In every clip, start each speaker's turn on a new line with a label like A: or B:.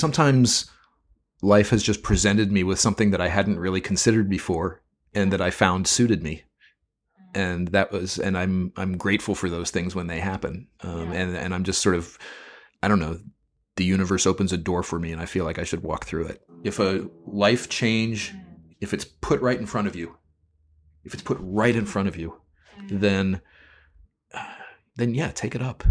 A: sometimes life has just presented me with something that I hadn't really considered before and that I found suited me. And that was, and I'm, I'm grateful for those things when they happen. Um, and, and I'm just sort of, I don't know, the universe opens a door for me and I feel like I should walk through it. If a life change, if it's put right in front of you, if it's put right in front of you, then, then yeah, take it up.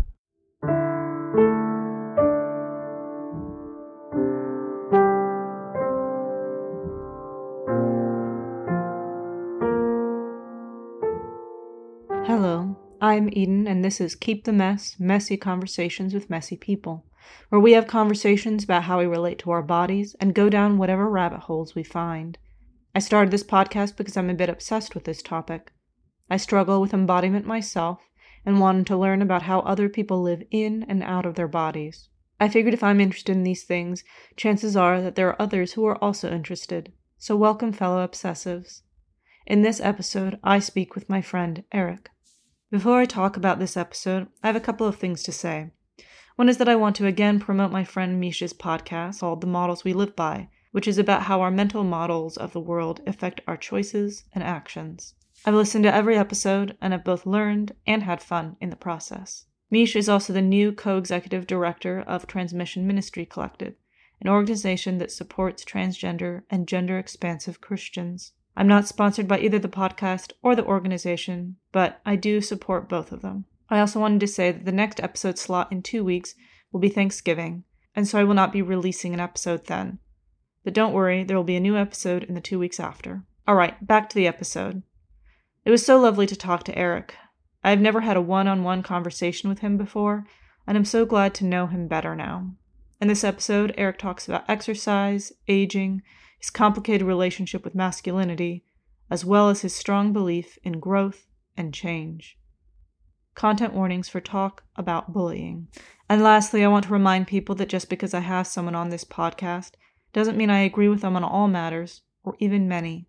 B: Eden, and this is Keep the Mess Messy Conversations with Messy People, where we have conversations about how we relate to our bodies and go down whatever rabbit holes we find. I started this podcast because I'm a bit obsessed with this topic. I struggle with embodiment myself and wanted to learn about how other people live in and out of their bodies. I figured if I'm interested in these things, chances are that there are others who are also interested. So, welcome, fellow obsessives. In this episode, I speak with my friend Erik. Before I talk about this episode, I have a couple of things to say. One is that I want to again promote my friend Misha's podcast called The Models We Live By, which is about how our mental models of the world affect our choices and actions. I've listened to every episode and have both learned and had fun in the process. Misha is also the new co executive director of Transmission Ministry Collective, an organization that supports transgender and gender expansive Christians. I'm not sponsored by either the podcast or the organization, but I do support both of them. I also wanted to say that the next episode slot in two weeks will be Thanksgiving, and so I will not be releasing an episode then. But don't worry, there will be a new episode in the two weeks after. Alright, back to the episode. It was so lovely to talk to Erik. I have never had a one on one conversation with him before, and I'm so glad to know him better now. In this episode, Erik talks about exercise, aging, his complicated relationship with masculinity, as well as his strong belief in growth and change. Content warnings for talk about bullying. And lastly, I want to remind people that just because I have someone on this podcast doesn't mean I agree with them on all matters, or even many.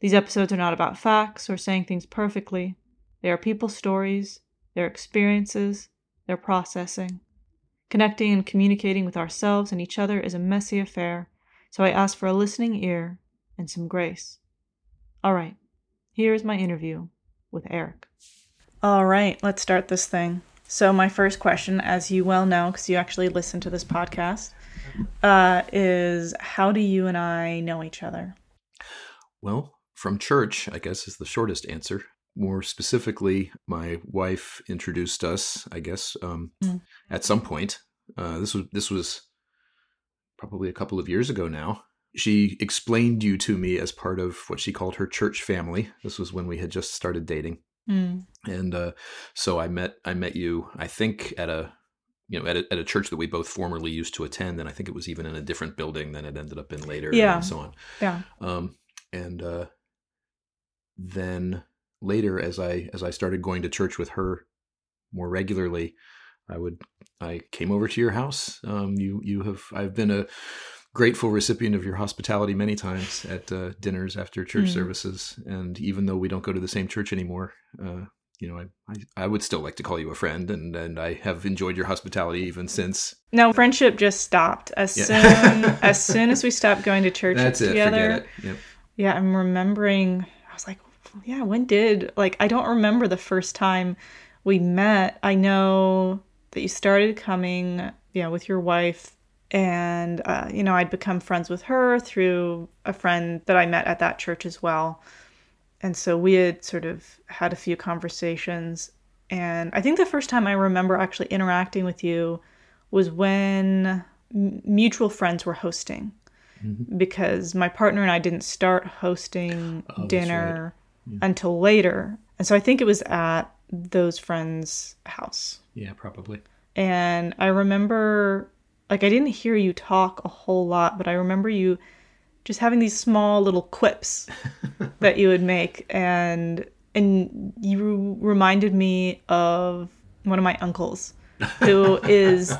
B: These episodes are not about facts or saying things perfectly. They are people's stories, their experiences, their processing. Connecting and communicating with ourselves and each other is a messy affair, so I ask for a listening ear and some grace. All right, here is my interview with Erik. All right, let's start this thing. So, my first question, as you well know, because you actually listen to this podcast, uh, is how do you and I know each other?
A: Well, from church, I guess, is the shortest answer. More specifically, my wife introduced us, I guess, um, mm. at some point. Uh, this was this was probably a couple of years ago now. She explained you to me as part of what she called her church family. This was when we had just started dating, mm. and uh, so I met I met you. I think at a you know at a, at a church that we both formerly used to attend, and I think it was even in a different building than it ended up in later.
B: Yeah,
A: and so on.
B: Yeah.
A: Um, and uh, then later, as I as I started going to church with her more regularly, I would I came over to your house. Um, you you have I've been a grateful recipient of your hospitality many times at uh, dinners after church mm. services, and even though we don't go to the same church anymore, uh, you know, I, I, I would still like to call you a friend, and and I have enjoyed your hospitality even since.
B: No, friendship just stopped as yeah. soon as soon as we stopped going to church
A: That's
B: together.
A: It, it. Yep.
B: Yeah, I'm remembering. I was like, yeah, when did like I don't remember the first time we met. I know that you started coming, yeah, with your wife, and uh, you know I'd become friends with her through a friend that I met at that church as well, and so we had sort of had a few conversations. And I think the first time I remember actually interacting with you was when mutual friends were hosting. Mm-hmm. Because my partner and I didn't start hosting oh, dinner right. yeah. until later. And so I think it was at those friends' house.
A: Yeah, probably.
B: And I remember, like, I didn't hear you talk a whole lot, but I remember you just having these small little quips that you would make, and and you reminded me of one of my uncles, who is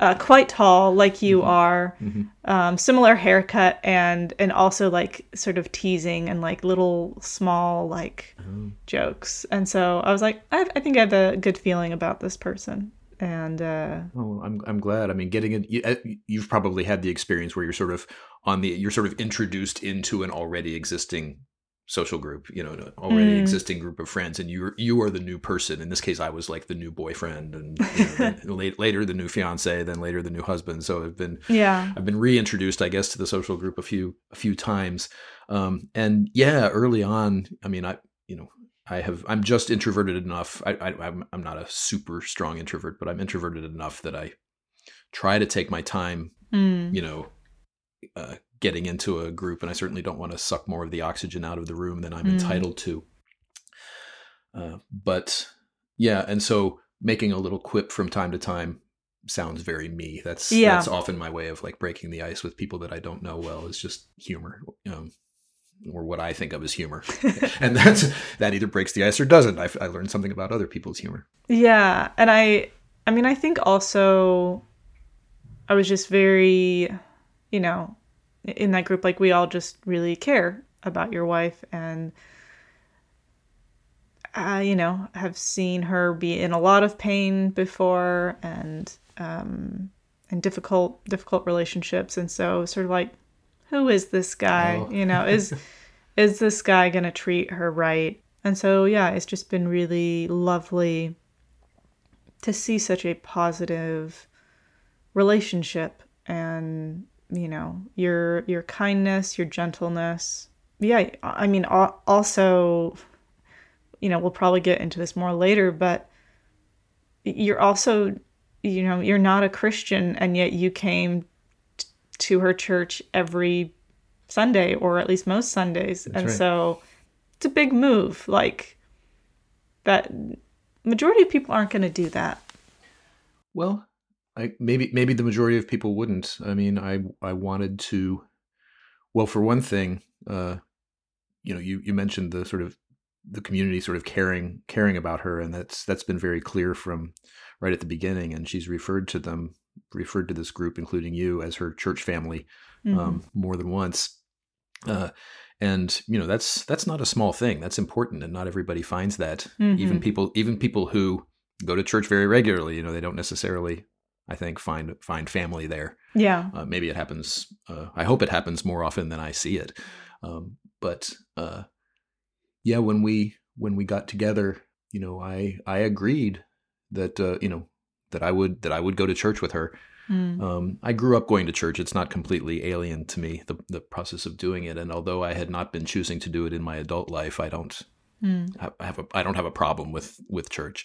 B: uh, quite tall, like you mm-hmm. are, mm-hmm. Um, similar haircut, and and also like sort of teasing and like little small like oh. jokes. And so I was like, I, I think I have a good feeling about this person And uh,
A: oh, I'm I'm glad. I mean, getting it, you, uh, you've probably had the experience where you're sort of on the you're sort of introduced into an already existing social group, you know, an already mm. existing group of friends, and you're you are the new person. In this case, I was like the new boyfriend, and you know, late, later the new fiance, then later the new husband. So I've been
B: yeah,
A: I've been reintroduced, I guess, to the social group a few a few times. Um, and yeah, early on, I mean, I you know, I have I'm just introverted enough. I, I I'm I'm not a super strong introvert, but I'm introverted enough that I try to take my time, mm. you know, uh, getting into a group, and I certainly don't want to suck more of the oxygen out of the room than I'm mm. entitled to. Uh, but yeah, and so making a little quip from time to time sounds very me. That's yeah. that's often my way of like breaking the ice with people that I don't know well. Is just humor, um, or what I think of as humor, and that's that either breaks the ice or doesn't. I, I learned something about other people's humor.
B: Yeah, and I, I mean, I think also, I was just very, you know, in that group like we all just really care about your wife and I, you know, have seen her be in a lot of pain before and um and difficult difficult relationships and so sort of like who is this guy? Oh. You know, is is this guy going to treat her right? And so yeah, it's just been really lovely to see such a positive relationship and you know your your kindness your gentleness yeah i mean also you know we'll probably get into this more later but you're also you know you're not a christian and yet you came to her church every sunday or at least most sundays That's and right. so it's a big move like that majority of people aren't going to do that
A: well I maybe maybe the majority of people wouldn't. I mean, I I wanted to. Well, for one thing, uh, you know, you you mentioned the sort of the community sort of caring caring about her, and that's that's been very clear from right at the beginning. And she's referred to them referred to this group, including you, as her church family um, mm-hmm. um, more than once. Uh, and you know that's that's not a small thing. That's important, and not everybody finds that. Mm-hmm. Even people even people who go to church very regularly, you know, they don't necessarily I think find find family there.
B: Yeah.
A: Uh, maybe it happens. Uh, I hope it happens more often than I see it. Um, but uh, yeah, when we when we got together, you know, I I agreed that uh, you know that I would that I would go to church with her. Mm. Um, I grew up going to church. It's not completely alien to me the the process of doing it. And although I had not been choosing to do it in my adult life, I don't mm. have, have a I don't have a problem with with church.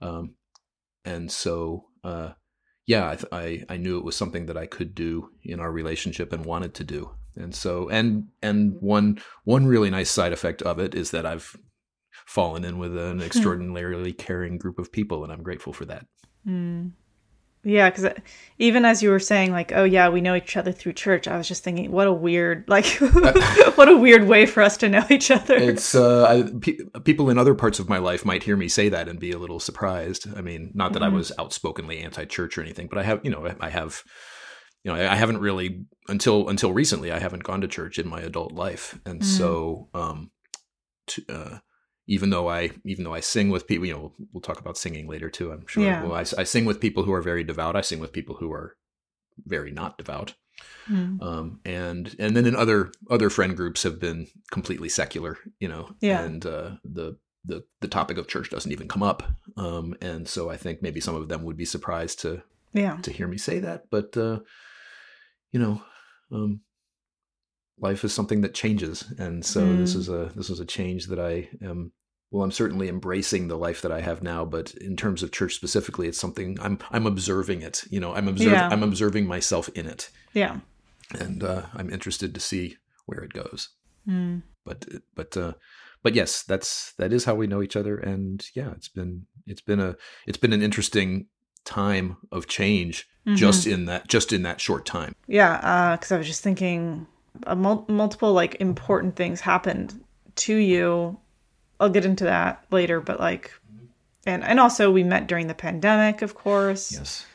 A: Um, and so uh, yeah, I, I, I knew it was something that I could do in our relationship and wanted to do. And so, and and one one really nice side effect of it is that I've fallen in with an extraordinarily caring group of people, and I'm grateful for that.
B: Mm. Yeah, because even as you were saying, like, oh yeah, we know each other through church, I was just thinking, what a weird, like, what a weird way for us to know each other.
A: It's uh, I, pe- people in other parts of my life might hear me say that and be a little surprised. I mean, not that mm-hmm. I was outspokenly anti-church or anything, but I have, you know, I have, you know, I haven't really until until recently, I haven't gone to church in my adult life, and mm-hmm. so, um, to, uh, even though I even though I sing with people, you know, we'll, we'll talk about singing later too. I'm sure. Yeah. Well, I, I, sing with people who are very devout. I sing with people who are very not devout. Mm. Um, and and then in other other friend groups have been completely secular, you know.
B: Yeah.
A: And uh, the the the topic of church doesn't even come up. Um, and so I think maybe some of them would be surprised to
B: yeah
A: to hear me say that, but uh, you know, um, life is something that changes, and so mm. this is a this is a change that I am well i'm certainly embracing the life that i have now but in terms of church specifically it's something i'm i'm observing it you know i'm observing yeah. i'm observing myself in it
B: yeah
A: and uh, i'm interested to see where it goes
B: mm.
A: but but uh but yes that's that is how we know each other and yeah it's been it's been a it's been an interesting time of change mm-hmm. just in that just in that short time
B: yeah uh because i was just thinking uh, mul- multiple like important things happened to you I'll get into that later, but like, and and also we met during the pandemic, of course.
A: Yes.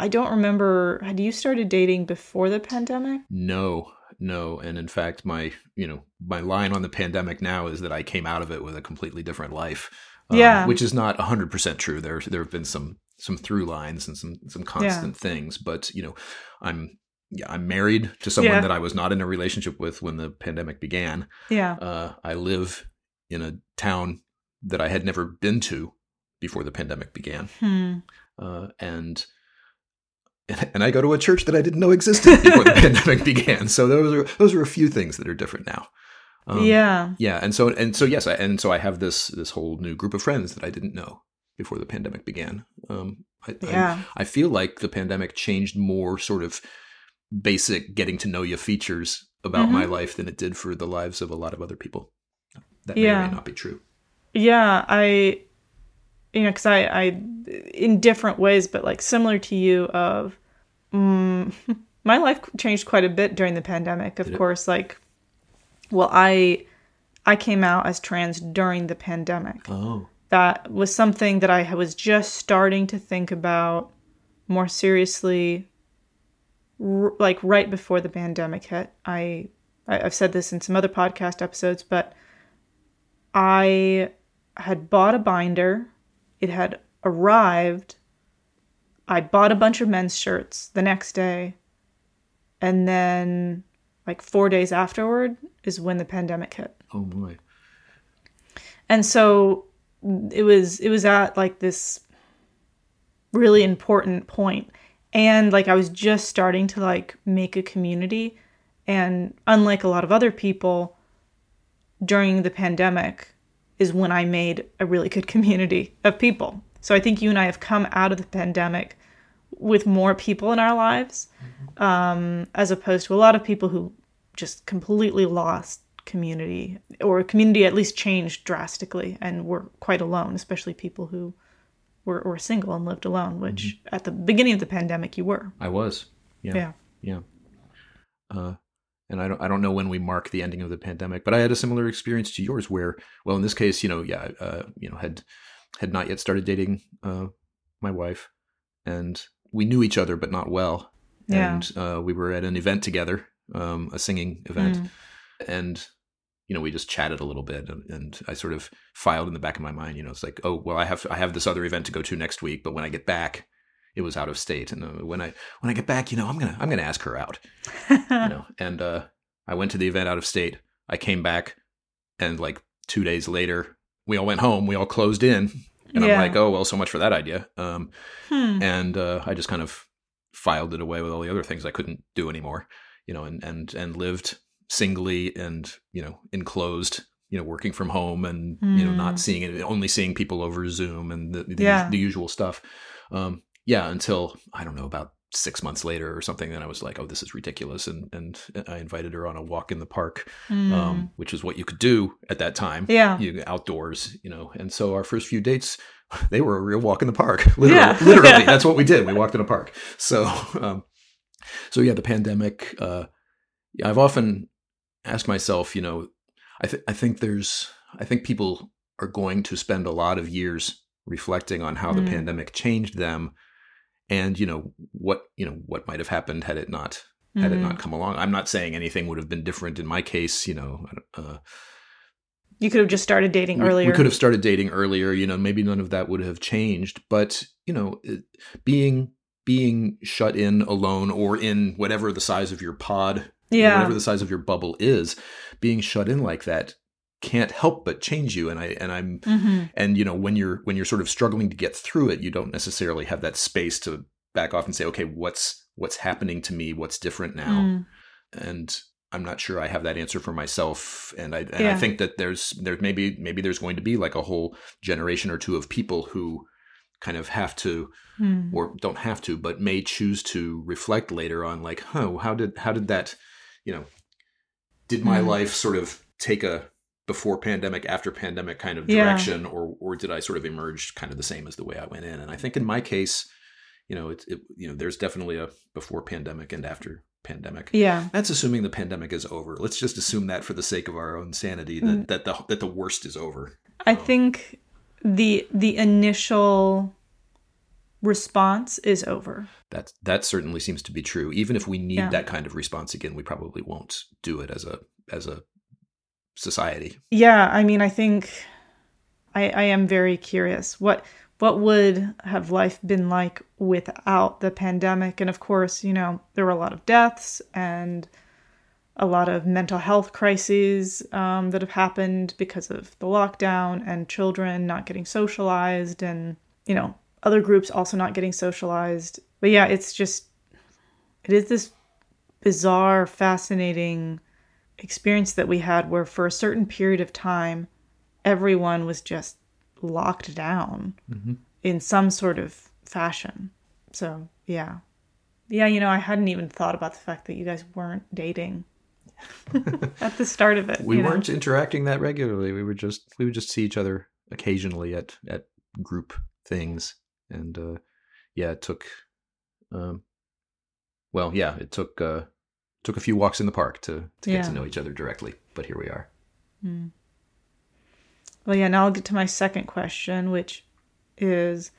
B: I don't remember. Had you started dating before the pandemic?
A: No, no. And in fact, my you know my line on the pandemic now is that I came out of it with a completely different life.
B: Um, yeah.
A: Which is not hundred percent true. There there have been some some through lines and some some constant yeah. things. But you know, I'm yeah, I'm married to someone yeah. that I was not in a relationship with when the pandemic began.
B: Yeah.
A: Uh, I live in a town that I had never been to before the pandemic began.
B: Hmm.
A: Uh, and and I go to a church that I didn't know existed before the pandemic began. So those are those are a few things that are different now.
B: Um, yeah,
A: yeah, and so and so yes, I, and so I have this this whole new group of friends that I didn't know before the pandemic began. Um, I,
B: yeah,
A: I, I feel like the pandemic changed more sort of basic getting to know you features about mm-hmm. my life than it did for the lives of a lot of other people. That may yeah. or may not be true.
B: Yeah, I you know, because I, I, in different ways, but like similar to you, of mm, my life changed quite a bit during the pandemic. Of Did course, it? like, well, I, I came out as trans during the pandemic.
A: Oh,
B: that was something that I was just starting to think about more seriously, r- like right before the pandemic hit. I, I've said this in some other podcast episodes, but I had bought a binder it had arrived. I bought a bunch of men's shirts the next day. And then, like four days afterward, is when the pandemic hit.
A: Oh boy.
B: And so it was it was at like this really important point and like I was just starting to like make a community and unlike a lot of other people during the pandemic is when I made a really good community of people. So I think you and I have come out of the pandemic with more people in our lives, mm-hmm. um, as opposed to a lot of people who just completely lost community or community at least changed drastically and were quite alone, especially people who were, were single and lived alone, which mm-hmm. at the beginning of the pandemic you were.
A: I was. Yeah.
B: Yeah.
A: Yeah. Uh, and I don't I don't know when we mark the ending of the pandemic, but I had a similar experience to yours, where well, in this case, you know, yeah, uh, you know, had had not yet started dating uh, my wife, and we knew each other, but not well.
B: Yeah.
A: And uh, we were at an event together, um, a singing event, mm. and you know, we just chatted a little bit, and, and, I sort of filed in the back of my mind, you know, it's like, oh, well, I have I have this other event to go to next week, but when I get back, it was out of state. And uh, when I when I get back, you know, I'm gonna I'm gonna ask her out. you know, and uh, I went to the event out of state. I came back, and like two days later, we all went home. We all closed in, and yeah. I'm like, oh well, so much for that idea. Um, hmm. And uh, I just kind of filed it away with all the other things I couldn't do anymore. You know, and and and lived singly and you know enclosed you know working from home and mm. you know not hmm. seeing it only seeing people over zoom and the, the, yeah. the usual stuff um, yeah, until I don't know about six months later or something, then I was like, oh, this is ridiculous, and and I invited her on a walk in the park, mm. um, which is what you could do at that time.
B: Yeah,
A: you outdoors, you know. And so our first few dates, they were a real walk in the park. Literally, yeah. literally, yeah. that's what we did. We walked in a park. So, um, so yeah, the pandemic. Uh, I've often asked myself, you know, I th- I think there's, I think people are going to spend a lot of years reflecting on how mm. the pandemic changed them and you know what you know what might have happened had it not mm-hmm. had it not mm-hmm. come along i'm not saying anything would have been different in my case you know uh,
B: you could have just started dating earlier
A: we could have started dating earlier you know maybe none of that would have changed but you know being being shut in alone or in whatever the size of your pod
B: yeah
A: whatever the size of your bubble is being shut in like that can't help but change you and i and i'm mm-hmm. and you know when you're when you're sort of struggling to get through it you don't necessarily have that space to back off and say okay what's what's happening to me what's different now mm. and i'm not sure i have that answer for myself and i and yeah. i think that there's there's maybe maybe there's going to be like a whole generation or two of people who kind of have to mm. or don't have to but may choose to reflect later on like oh how did how did that you know did my mm. life sort of take a before pandemic after pandemic kind of direction yeah. or or did i sort of emerge kind of the same as the way i went in? And i think in my case you know it, it you know there's definitely a before pandemic and after pandemic.
B: Yeah.
A: That's assuming the pandemic is over. Let's just assume that for the sake of our own sanity that mm. that the that the worst is over.
B: I um, think the the initial response is over.
A: That that certainly seems to be true. Even if we need yeah. that kind of response again we probably won't do it as a as a society.
B: Yeah, I mean, I think I, I am very curious. What what would have life been like without the pandemic? And of course, you know, there were a lot of deaths and a lot of mental health crises um, that have happened because of the lockdown and children not getting socialized and, you know, other groups also not getting socialized. But yeah, it's just, it is this bizarre, fascinating experience that we had where for a certain period of time, everyone was just locked down mm-hmm. in some sort of fashion. So, yeah. Yeah, you know, I hadn't even thought about the fact that you guys weren't dating at the start of it.
A: We weren't know? interacting that regularly. We were just we would just see each other occasionally at at group things, and uh, yeah, it took. Um, well, yeah, it took uh, took a few walks in the park to to yeah. get to know each other directly, but here we are. Mm.
B: Well, yeah. Now I'll get to my second question, which is,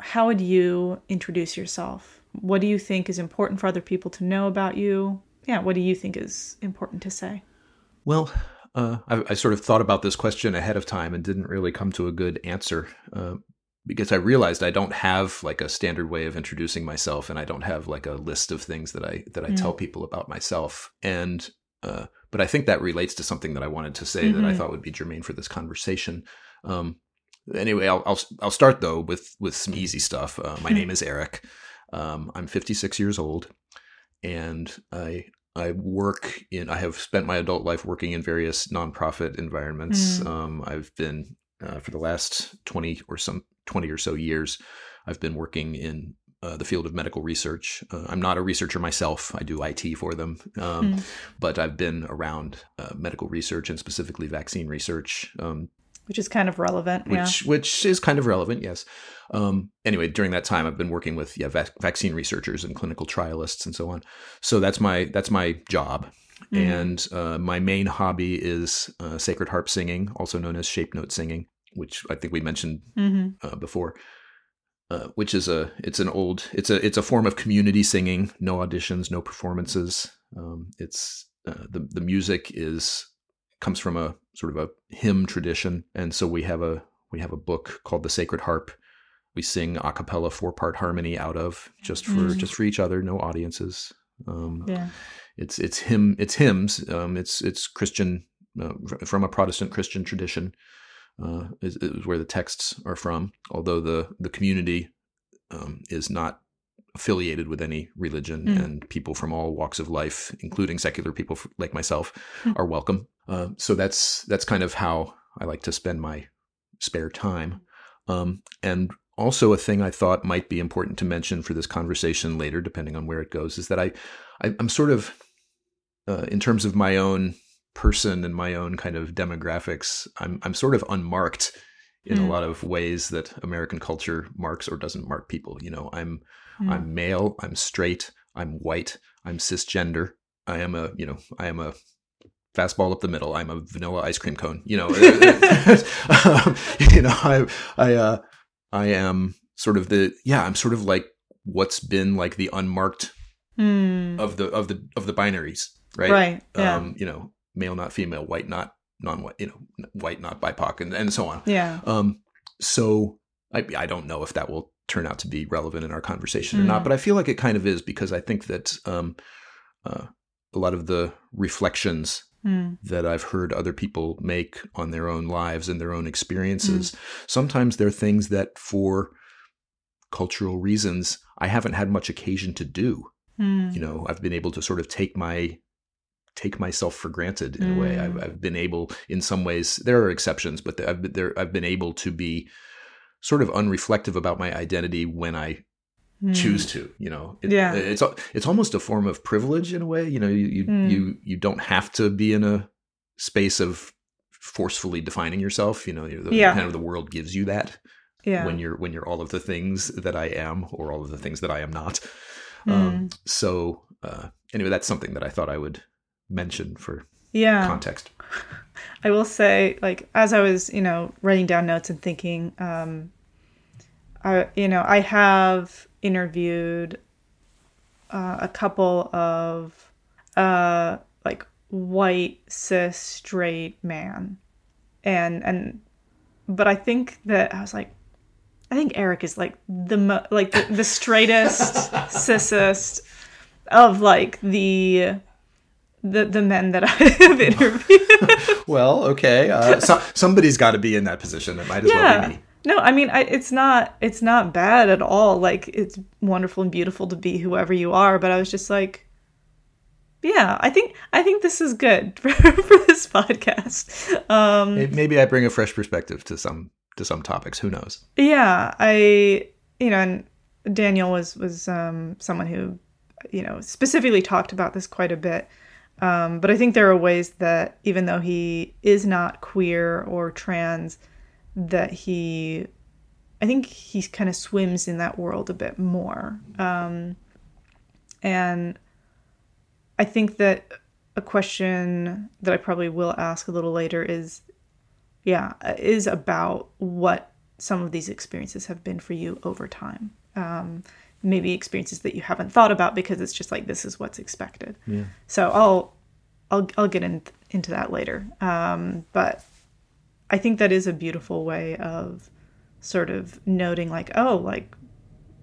B: how would you introduce yourself? What do you think is important for other people to know about you? yeah, what do you think is important to say?
A: Well, uh, I, I, sort of thought about this question ahead of time and didn't really come to a good answer uh, because I realized I don't have like a standard way of introducing myself, and I don't have like a list of things that I that I mm. tell people about myself. And uh, but I think that relates to something that I wanted to say mm-hmm. that I mm-hmm. thought would be germane for this conversation. Um, anyway, I'll, I'll, I'll start though with with some easy stuff. Uh, my name is Erik. Um, I'm 56 years old, and I I work in. I have spent my adult life working in various nonprofit environments. Mm. Um, I've been uh, for the last twenty or some twenty or so years. I've been working in uh, the field of medical research. Uh, I'm not a researcher myself. I do IT for them, um, mm. but I've been around uh, medical research and specifically vaccine research um,
B: which is kind of relevant.
A: Which
B: yeah.
A: which is kind of relevant, yes. Um, anyway, during that time, I've been working with yeah vac- vaccine researchers and clinical trialists and so on. So that's my that's my job. Mm-hmm. And uh, my main hobby is uh, sacred harp singing, also known as shape note singing, which I think we mentioned mm-hmm. uh, before. Uh, which is a it's an old it's a it's a form of community singing, no auditions, no performances. Um, it's uh, the the music is comes from a sort of a hymn tradition, and so we have a we have a book called the Sacred Harp. We sing a cappella four part harmony out of just for mm. just for each other, no audiences. Um, yeah, it's it's hymn it's hymns. Um, it's it's Christian uh, from a Protestant Christian tradition. Uh, is, is, where the texts are from. Although the the community um, is not affiliated with any religion, mm. and people from all walks of life, including secular people like myself, mm. are welcome. Uh, so that's that's kind of how I like to spend my spare time. Um, and also a thing I thought might be important to mention for this conversation later, depending on where it goes, is that I, I am sort of uh, in terms of my own person and my own kind of demographics, I'm I'm sort of unmarked in mm. a lot of ways that American culture marks or doesn't mark people. You know, I'm Mm. I'm male, I'm straight, I'm white, I'm cisgender. I am a, you know, I am a fastball up the middle. I'm a vanilla ice cream cone. You know, um, you know, I, I, uh, I am sort of the, yeah, I'm sort of like what's been like the unmarked mm. of the of the of the binaries, right?
B: Right. Yeah.
A: Um, you know, male not female, white not non-white, you know, white not BIPOC, and and so on.
B: Yeah.
A: Um. So I I don't know if that will turn out to be relevant in our conversation mm. or not. Mm. But I feel like it kind of is because I think that um, uh, a lot of the reflections mm. that I've heard other people make on their own lives and their own experiences, mm. sometimes they're things that for cultural reasons I haven't had much occasion to do. Mm. You know, I've been able to sort of take my take myself for granted in a way. I've, mm. I've, been able, in some ways, there are exceptions, but I've been, there, I've been able to be sort of unreflective about my identity when I mm. choose to. You know,
B: it, yeah,
A: it's it's almost a form of privilege in a way. You know, you you mm. you, you don't have to be in a space of forcefully defining yourself. You know, the, yeah. kind of the world gives you that. Yeah. When you're when you're all of the things that I am or all of the things that I am not. Mm. Um, so uh, anyway, that's something that I thought I would mention for
B: yeah
A: context.
B: I will say, like, as I was, you know, writing down notes and thinking, um, I, you know, I have interviewed uh, a couple of uh, like white cis straight man, and and but I think that I was like, I think Erik is like the mo- like the, the straightest, cissest of like the the the men that I have interviewed.
A: well, okay, uh, so, somebody's got to be in that position. It might as yeah. well be me.
B: No, I mean I, it's not it's not bad at all. Like it's wonderful and beautiful to be whoever you are. But I was just like, yeah, I think I think this is good for, for this podcast. Um,
A: Maybe I bring a fresh perspective to some to some topics. Who knows?
B: Yeah, I you know, and Daniel was was um, someone who you know specifically talked about this quite a bit. Um, but I think there are ways that even though he is not queer or trans, that he, I think he kind of swims in that world a bit more. Um, and I think that a question that I probably will ask a little later is yeah, is about what some of these experiences have been for you over time. Um, maybe experiences that you haven't thought about because it's just like this is what's expected.
A: Yeah.
B: So I'll I'll I'll get in, into that later. Um, but I think that is a beautiful way of sort of noting like oh like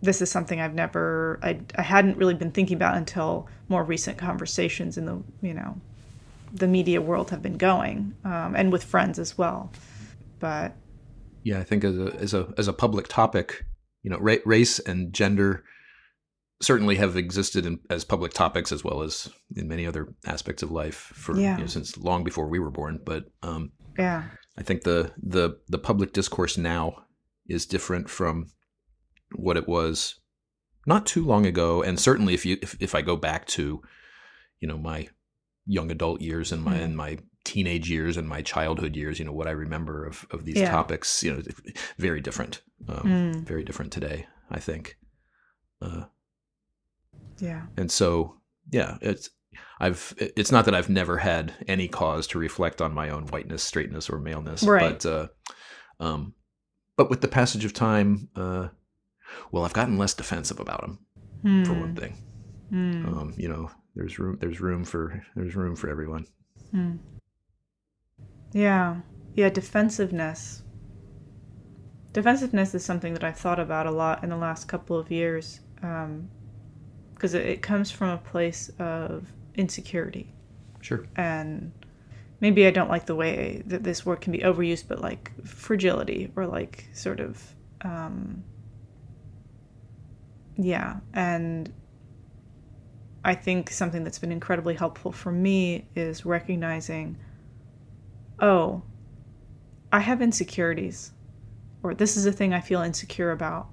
B: this is something I've never I I hadn't really been thinking about until more recent conversations in the you know the media world have been going, um, and with friends as well. But
A: yeah, I think as a as a as a public topic, you know, ra- race and gender certainly have existed in, as public topics as well as in many other aspects of life for yeah. you know, since long before we were born. But um,
B: yeah,
A: I think the the the public discourse now is different from what it was not too long ago, and certainly if you if, if I go back to you know my young adult years and my mm. and my teenage years and my childhood years you know what i remember of, of these yeah. topics you know very different um, mm. very different today i think uh,
B: yeah
A: and so yeah it's i've it's not that i've never had any cause to reflect on my own whiteness straightness or maleness right. but uh, um but with the passage of time uh well i've gotten less defensive about them mm. for one hmm. thing mm. um you know there's room there's room for there's room for everyone.
B: Yeah. Yeah, defensiveness. Defensiveness is something that I've thought about a lot in the last couple of years because um, it, it comes from a place of insecurity.
A: Sure.
B: And maybe I don't like the way that this word can be overused, but like fragility or like sort of, um, yeah. And I think something that's been incredibly helpful for me is recognizing, oh, I have insecurities, or this is a thing I feel insecure about.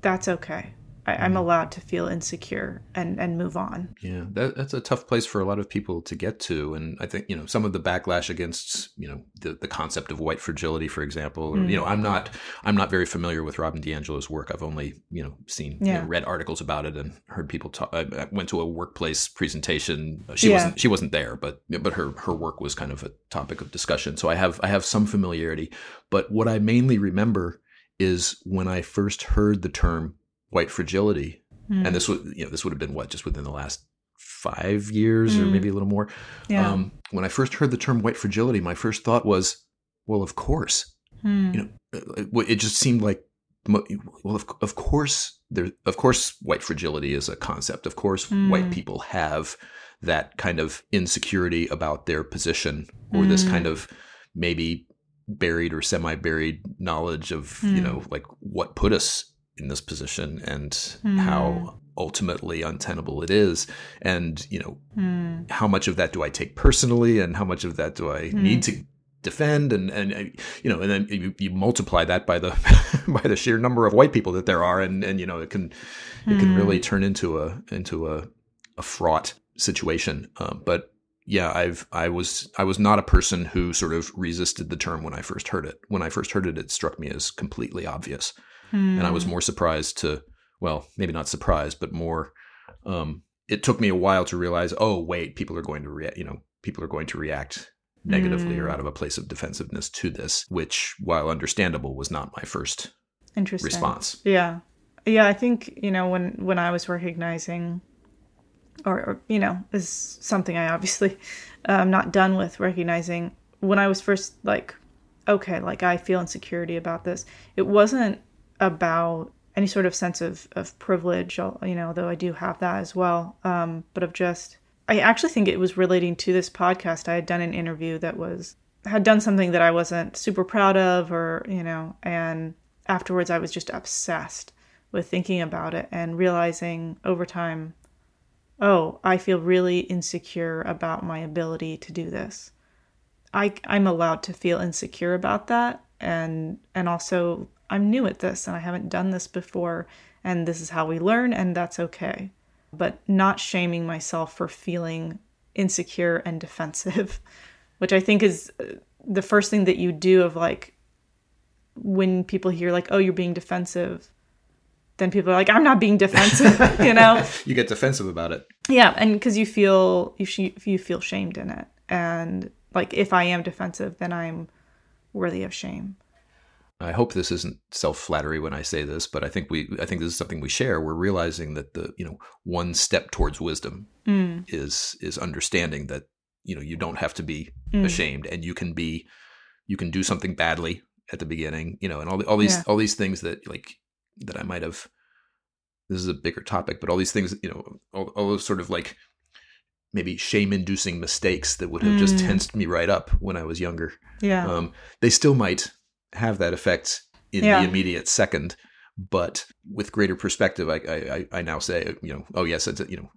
B: That's okay. I, am mm-hmm. allowed to feel insecure and and move on.
A: Yeah, that, that's a tough place for a lot of people to get to, and I think you know some of the backlash against you know the, the concept of white fragility, for example. Or, mm. You know, I'm not I'm not very familiar with Robin DiAngelo's work. I've only you know seen yeah. you know, read articles about it and heard people talk. I went to a workplace presentation. She yeah. wasn't she wasn't there, but but her her work was kind of a topic of discussion. So I have I have some familiarity, but what I mainly remember is when I first heard the term white fragility, mm. and this would you know this would have been what just within the last five years mm. or hmm. maybe a little more. Yeah. Um, when I first heard the term white fragility, my first thought was, well, of course. Mm. You know, it, just seemed like well, of, of course, there, of course, white fragility is a concept. Of course, white people have that kind of insecurity about their position, or this kind of maybe buried or semi-buried knowledge of you know like what put us in this position and mm. how ultimately untenable it is and you know mm. how much of that do i take personally and how much of that do i mm. need to defend and and uh, you know and then you, you multiply that by the by the sheer number of white people that there are and and you know it can it can really hmm. turn into a into a a fraught situation uh, but yeah i've i was i was not a person who sort of resisted the term when i first heard it when i first heard it it struck me as completely obvious Hmm. And I was hmm. more surprised to, well, maybe not surprised, but more, um, it took me a while to realize, oh, wait, people are going to react, you know, people are going to react negatively or hmm. out of a place of defensiveness to this, which, while understandable, was not my first
B: Interesting.
A: response.
B: Yeah. Yeah, I think, you know, when when I was recognizing or, or you know, is something I obviously I'm um, not done with recognizing when I was first like okay, like I feel insecurity about this. It wasn't about any sort of sense of, of privilege, you know, though I do have that as well. Um, but of just, I actually think it was relating to this podcast. I had done an interview that was, had done something that I wasn't super proud of, or, you know, and afterwards I was just obsessed with thinking about it and realizing over time, oh, I feel really insecure about my ability to do this. I, I'm allowed to feel insecure about that and and also I'm new at this and I haven't done this before and this is how we learn and that's okay. But not shaming myself for feeling insecure and defensive, which I think is uh, the first thing that you do of like when people hear like oh you're being defensive then people are like i'm not being defensive you know?
A: You get defensive about it.
B: Yeah and because you feel you sh- you feel shamed in it. And like if i am defensive then i'm worthy of shame
A: I hope this isn't self flattery when I say this, but I think we I think this is something we share. We're realizing that the you know one step towards wisdom mm. is is understanding that you know you don't have to be mm. ashamed and you can be you can do something badly at the beginning, you know, and all the, all these yeah. all these things that like that I might have. This is a bigger topic, but all these things, you know, all, all those sort of like maybe shame inducing mistakes that would have mm. just tensed me right up when I was younger.
B: Yeah.
A: Um, they still might have that effect in yeah. the immediate second. But with greater perspective, I, I, I now say, you know, oh yes, it's you know,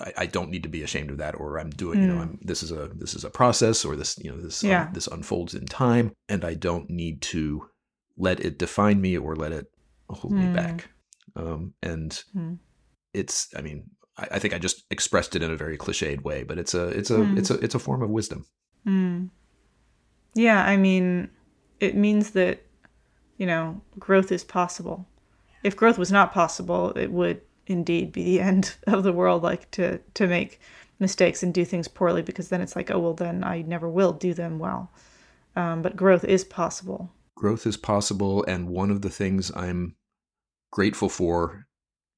A: I, I don't need to be ashamed of that, or I'm doing, mm. you know, hmm. I'm, this is a this is a process, or this you know this
B: yeah.
A: this unfolds in time, and I don't need to let it define me or let it hold mm. me back. Um, and mm. it's, I mean, I, I, think I just expressed it in a very cliched way, but it's a it's a hmm. it's a it's a form of wisdom.
B: Hmm. Yeah, I mean, it means that you know growth is possible. If growth was not possible it would indeed be the end of the world like to to make mistakes and do things poorly because then it's like oh well then i never will do them well. Um, but growth is possible.
A: Growth is possible and one of the things i'm grateful for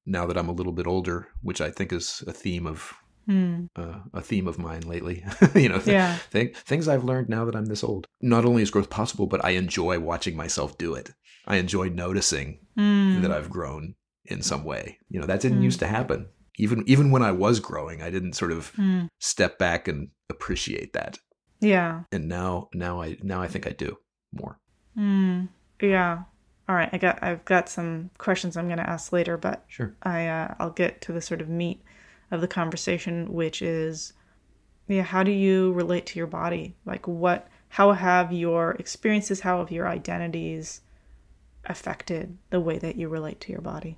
A: now that i'm a little bit older which i think is a theme of
B: Hmm.
A: Uh, a theme of mine lately. you know,
B: th- yeah.
A: th- things I've learned now that I'm this old. Not only is growth possible, but I enjoy watching myself do it. I enjoy noticing
B: mm.
A: that I've grown in some way. You know, that didn't mm. used to happen. Even even when I was growing, I didn't sort of
B: mm.
A: step back and appreciate that.
B: Yeah.
A: And now now I now I think I do more.
B: Hmm. Yeah. All right, I got I've got some questions I'm going to ask later, but
A: sure.
B: I uh, I'll get to the sort of meat of the conversation, which is, yeah, how do you relate to your body? Like, what, how have your experiences, how have your identities affected the way that you relate to your body?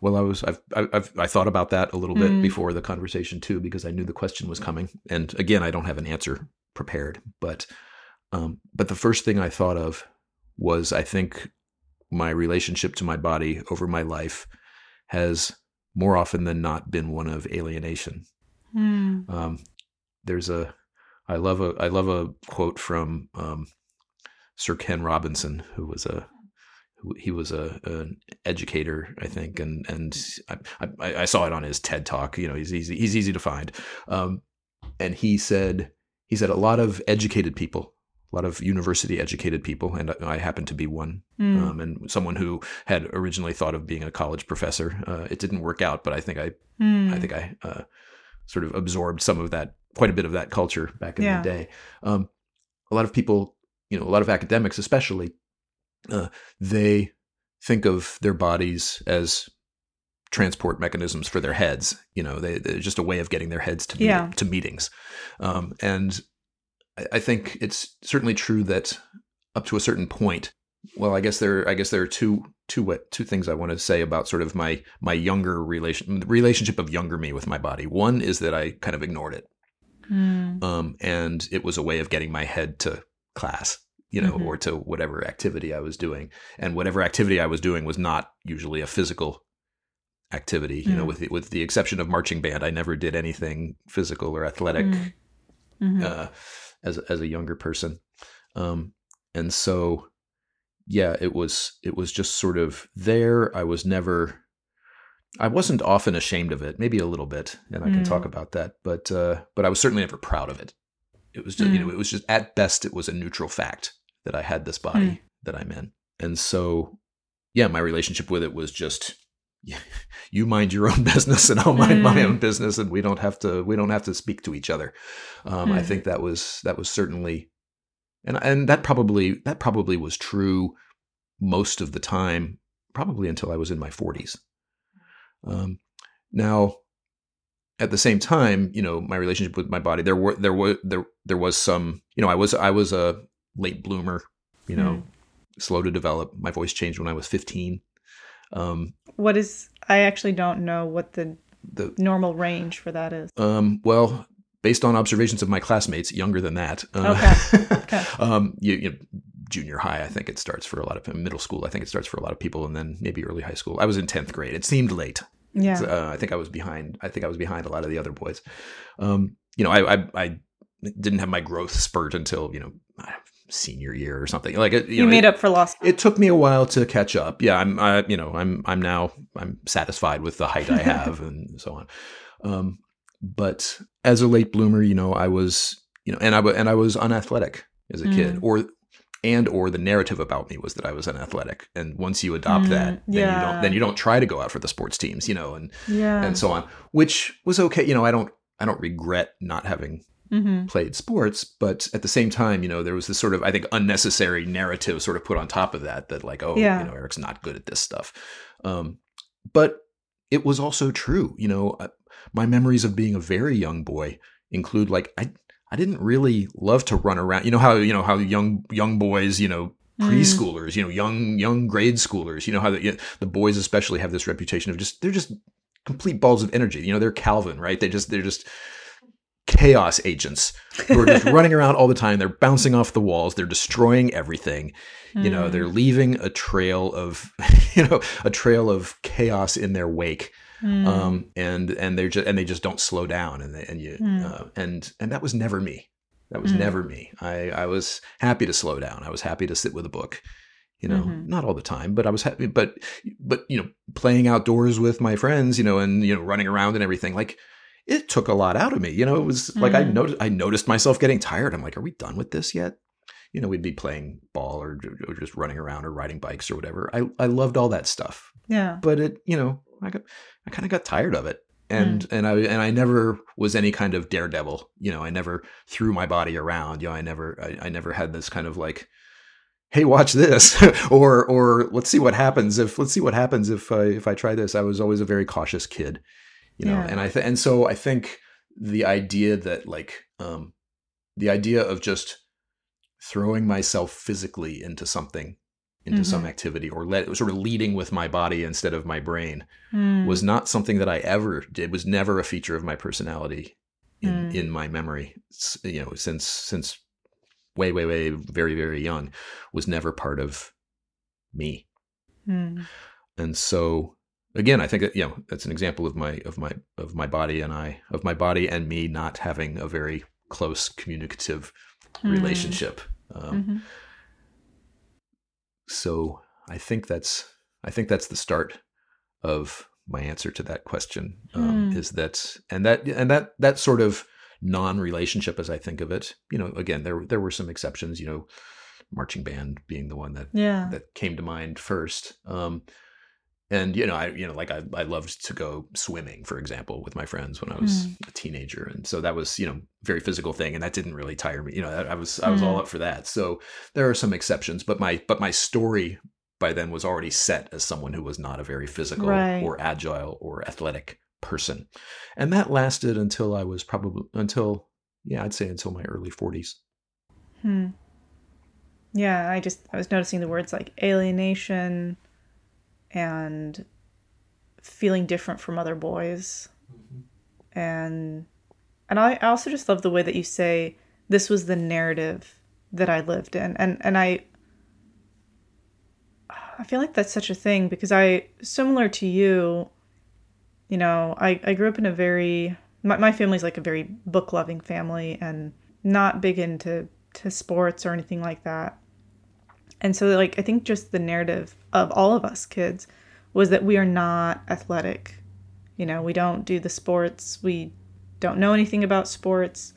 A: Well, I was I've I've I thought about that a little bit mm. before the conversation too because I knew the question was coming, and again, I don't have an answer prepared, but um, but the first thing I thought of was I think my relationship to my body over my life has more often than not been one of alienation.
B: Mm.
A: Um, there's a I love a I love a quote from um, Sir Ken Robinson, who was a he was a an educator, I think, and and I, I, I saw it on his TED talk. You know, he's easy he's easy to find, um, and he said he said a lot of educated people a lot of university educated people, and I happen to be one,
B: mm.
A: um, and someone who had originally thought of being a college professor. Uh, it didn't work out, but I think I,
B: mm.
A: I think I uh, sort of absorbed some of that, quite a bit of that culture back in yeah. the day. Um, a lot of people, you know, a lot of academics, especially, uh, they think of their bodies as transport mechanisms for their heads. You know, they, are just a way of getting their heads to
B: yeah.
A: to meetings, um, and I think it's certainly true that up to a certain point, well, I guess there, I guess there are two two what two things I want to say about sort of my my younger relation, relationship of younger me with my body. One is that I kind of ignored it,
B: mm.
A: um, and it was a way of getting my head to class, you know,
B: mm-hmm.
A: or to whatever activity I was doing, and whatever activity I was doing was not usually a physical activity. You know, mm. with the, with the exception of marching band, I never did anything physical or athletic.
B: Mm. Mm-hmm.
A: Uh, as as a younger person, um, and so yeah, it was it was just sort of there. I was never. I wasn't often ashamed of it, maybe a little bit, and I can talk mm. about that. But uh, but I was certainly never proud of it. It was just mm. you know it was just at best it was a neutral fact that I had this body mm. that I'm in. And so, yeah, my relationship with it was just you mind your own business and I'll mind mm. my own business and we don't have to we don't have to speak to each other. Um, mm. I think that was that was certainly and and that probably that probably was true most of the time, probably until I was in my 40s. Um, now, at the same time, you know, my relationship with my body, there were there were there there was some, you know, I was I was a late bloomer, you know, mm. slow to develop. My voice changed when I was 15.
B: Um, what is? I actually don't know what the the normal range for that is.
A: Um, well, based on observations of my classmates younger than that. Uh, okay. okay. um, you, you know, junior high, I think it starts for a lot of middle school. I think it starts for a lot of people, and then maybe early high school. I was in tenth grade. It seemed late.
B: Yeah.
A: Uh, I think I was behind. I think I was behind a lot of the other boys. Um, you know, I, I, I didn't have my growth spurt until you know senior year or something like it.
B: You,
A: you
B: know, made it, up for lost.
A: It took me a while to catch up. Yeah, I'm. I, you know, I'm. I'm now. I'm satisfied with the height I have and so on. Um, but as a late bloomer, you know, I was, you know, and I and I was unathletic as a mm. kid, or and or the narrative about me was that I was unathletic. And once you adopt mm, that, then yeah. you don't then you don't try to go out for the sports teams, you know, and
B: yeah.
A: and so on, which was okay. You know, I don't I don't regret not having mm-hmm. played sports, but at the same time, you know, there was this sort of I think unnecessary narrative sort of put on top of that that like, oh, yeah. you know, Erik's not good at this stuff. Um, but it was also true, you know, uh, my memories of being a very young boy include like I I didn't really love to run around. You know how you know how young young boys, you know, mm. preschoolers, you know, young young grade schoolers, you know how the, you know, the boys especially have this reputation of just they're just complete balls of energy. You know, they're Calvin, right? They just they're just chaos agents who are just running around all the time. They're bouncing off the walls. They're destroying everything. Mm. You know, they're mm. leaving a trail of, you know, a trail of chaos in their wake. Mm. Um, and and they're just and they just don't slow down and they, and you mm. uh, and and that was never me. That was mm. never me. I I was happy to slow down. I was happy to sit with a book. You know, mm-hmm. not all the time, but I was happy. But but you know, playing outdoors with my friends, you know, and you know, running around and everything. Like it took a lot out of me. You know, it was like I noticed I noticed myself getting tired. I'm like, are we done with this yet? You know, we'd be playing ball or, or just running around or riding bikes or whatever. I I loved all that stuff.
B: Yeah.
A: But it, you know, I got I kind of got tired of it. And mm. and I and I never was any kind of daredevil. You know, I never threw my body around. You know, I never I, I never had this kind of like, hey, watch this, or or let's see what happens if let's see what happens if I if I try this. I was always a very cautious kid, you know. Yeah. And I th- and so I think the idea that like um the idea of just throwing myself physically into something into mm-hmm. some activity or let sort of leading with my body instead of my brain mm. was not something that I ever did was never a feature of my personality in mm. in my memory you know since since way way way very very young was never part of me mm. and so again i think that you know that's an example of my of my of my body and i of my body and me not having a very close communicative mm. relationship um, mm-hmm so I think that's I think that's the start of my answer to that question. Um, mm. Is that and that and that that sort of non-relationship, as I think of it. You know, again, there there were some exceptions. You know, marching band being the one that
B: yeah.
A: that came to mind first. Um, and you know i you know like I, I loved to go swimming for example with my friends when i was mm. a teenager and so that was you know very physical thing and that didn't really tire me you know i was i was mm. all up for that so there are some exceptions but my but my story by then was already set as someone who was not a very physical right. or agile or athletic person and that lasted until i was probably until yeah i'd say until my early 40s
B: hmm yeah i just i was noticing the words like alienation and feeling different from other boys. Mm-hmm. And and I, I also just love the way that you say this was the narrative that I lived in. And and I I feel like that's such a thing because I similar to you, you know, I, I grew up in a very my, my family's like a very book loving family and not big into to sports or anything like that. And so, like, I think just the narrative of all of us kids was that we are not athletic. You know, we don't do the sports, we don't know anything about sports.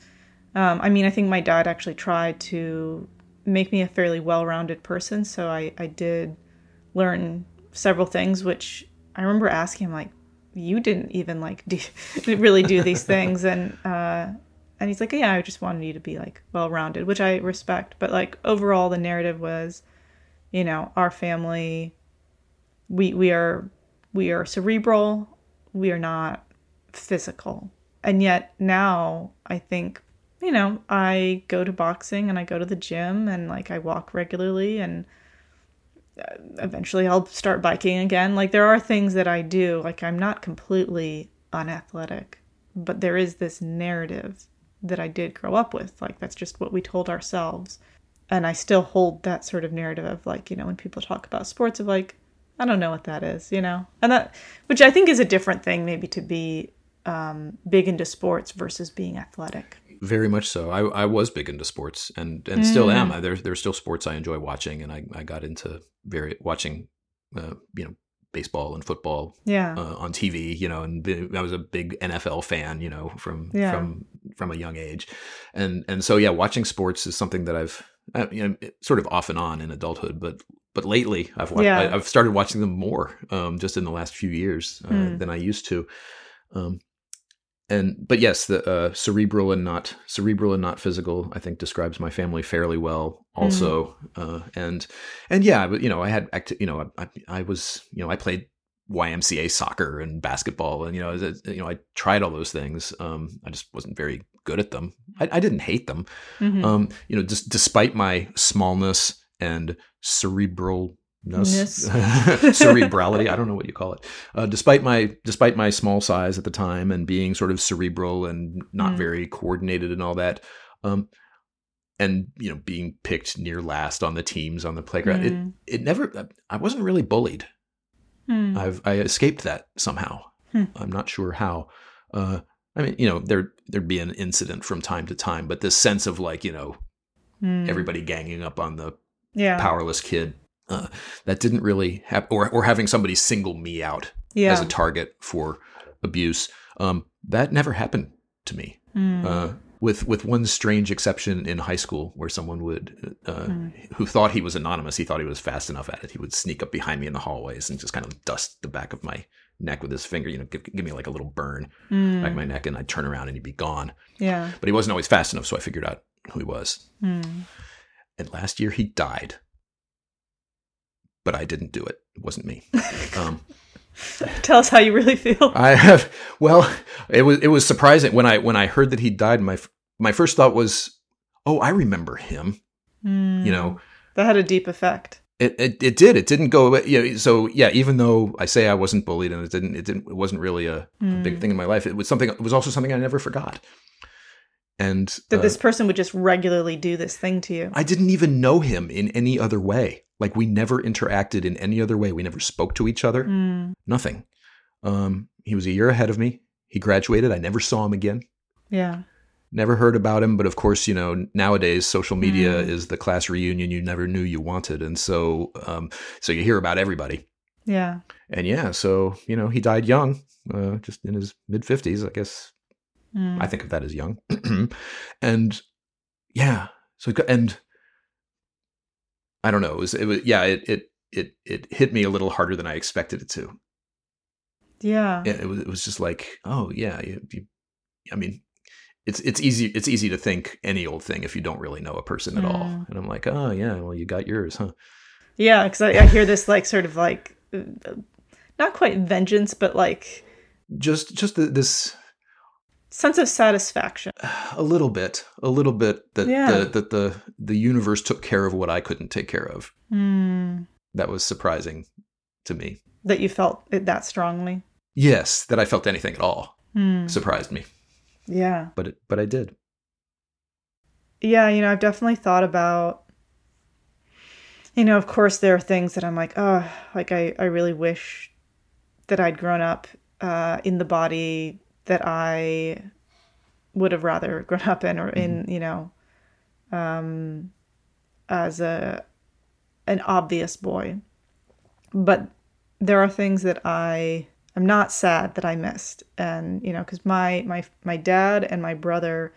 B: Um, I mean, I think my dad actually tried to make me a fairly well-rounded person. So I I did learn several things, which I remember asking him like, "You didn't even like do, really do these things," and uh, and he's like, "Yeah, I just wanted you to be like well-rounded," which I respect. But like overall, the narrative was, you know, our family, we we are we are cerebral, we are not physical, and yet now I think you know, I go to boxing and I go to the gym and like I walk regularly and uh, eventually I'll start biking again. Like there are things that I do. Like I'm not completely unathletic, but there is this narrative that I did grow up with. Like that's just what we told ourselves. And I still hold that sort of narrative of like, you know, when people talk about sports of like, I don't know what that is, you know? And that which I think is a different thing maybe to be um, big into sports versus being athletic.
A: Very much so. I, I was big into sports and, and mm. still am. I, there, there's still sports I enjoy watching, and I, I got into very watching, uh, you know, baseball and football
B: yeah.
A: uh, on TV, you know, and I was a big NFL fan, you know, from yeah. from from a young age, and and so yeah, watching sports is something that I've uh, you know sort of off and on in adulthood, but but lately I've watched, yeah. I, have started watching them more um, just in the last few years uh, mm. than I used to. Um, and but yes, the uh, cerebral and not cerebral and not physical, I think describes my family fairly well. Also, mm. uh, and and yeah, but you know, I had acti- you know, I, I was you know, I played YMCA soccer and basketball, and you know, you know, I tried all those things. Um, I just wasn't very good at them. I, I didn't hate them. Mm-hmm. Um, you know, just despite my smallness and cerebral cerebrality. I don't know what you call it. Uh, despite my despite my small size at the time and being sort of cerebral and not mm. very coordinated and all that, um, and you know being picked near last on the teams on the playground, mm. it it never. I wasn't really bullied. Mm. I've I escaped that somehow. Hmm. I'm not sure how. Uh, I mean, you know, there there'd be an incident from time to time, but this sense of like you know hmm. everybody ganging up on the
B: yeah.
A: powerless kid uh, that didn't really happen, or or having somebody single me out
B: yeah.
A: as a target for abuse. Um, that never happened to me. Mm. Uh, with with one strange exception in high school, where someone would uh, mm. who thought he was anonymous, he thought he was fast enough at it. He would sneak up behind me in the hallways and just kind of dust the back of my neck with his finger. You know, give, give me like a little burn mm. back my neck, and I'd turn around and he'd be gone.
B: Yeah,
A: but he wasn't always fast enough, so I figured out who he was. Hmm. And last year he died but I didn't do it. It wasn't me. Um,
B: Tell us how you really feel.
A: I have. Well, it was it was surprising when I when I heard that he died. My my first thought was, oh, I remember him. Mm, you know, hmm.
B: that had a deep effect.
A: It, it it did. It didn't go away. You know, so yeah, even though I say I wasn't bullied and it didn't it didn't it wasn't really a, mm. a big hmm. thing in my life. It was something. It was also something I never forgot. And
B: that uh, this person would just regularly do this thing to you.
A: I didn't even know him in any other way. Like we never interacted in any other way. We never spoke to each other. Mm. Nothing. Um, he was a year ahead of me. He graduated. I never saw him again.
B: Yeah.
A: Never heard about him, but of course, you know, nowadays social media mm. is the class reunion you never knew you wanted, and so, um, so you hear about everybody.
B: Yeah.
A: And yeah, so you know, he died young, uh, just in his mid fifties, I guess. Mm. I think of that as young, and yeah. So and I don't know. It was, it was yeah, it, it, it, it hit me a little harder than I expected it to.
B: Yeah.
A: It, it was, it was just like, oh yeah, you, you, I mean, it's, it's easy, it's easy to think any old thing if you don't really know a person at mm. all. And I'm like, oh yeah, well you got yours, huh?
B: Yeah. Cause I, I hear this like sort of like, uh, not quite vengeance, but like
A: just, just the, this,
B: sense of satisfaction.
A: A little bit, a little bit that yeah. the, that the the universe took care of what I couldn't take care of. Mm. That was surprising to me.
B: That you felt it that strongly.
A: Yes, that I felt anything at all mm. surprised me.
B: Yeah,
A: but it, but I did.
B: Yeah, you know, I've definitely thought about. You know, of course, there are things that I'm like, oh, like I, I really wish that I'd grown up uh, in the body that I would have rather grown up in or in, mm-hmm. you know, um, as a an obvious boy. But there are things that I am not sad that I missed, and you know, because my my my dad and my brother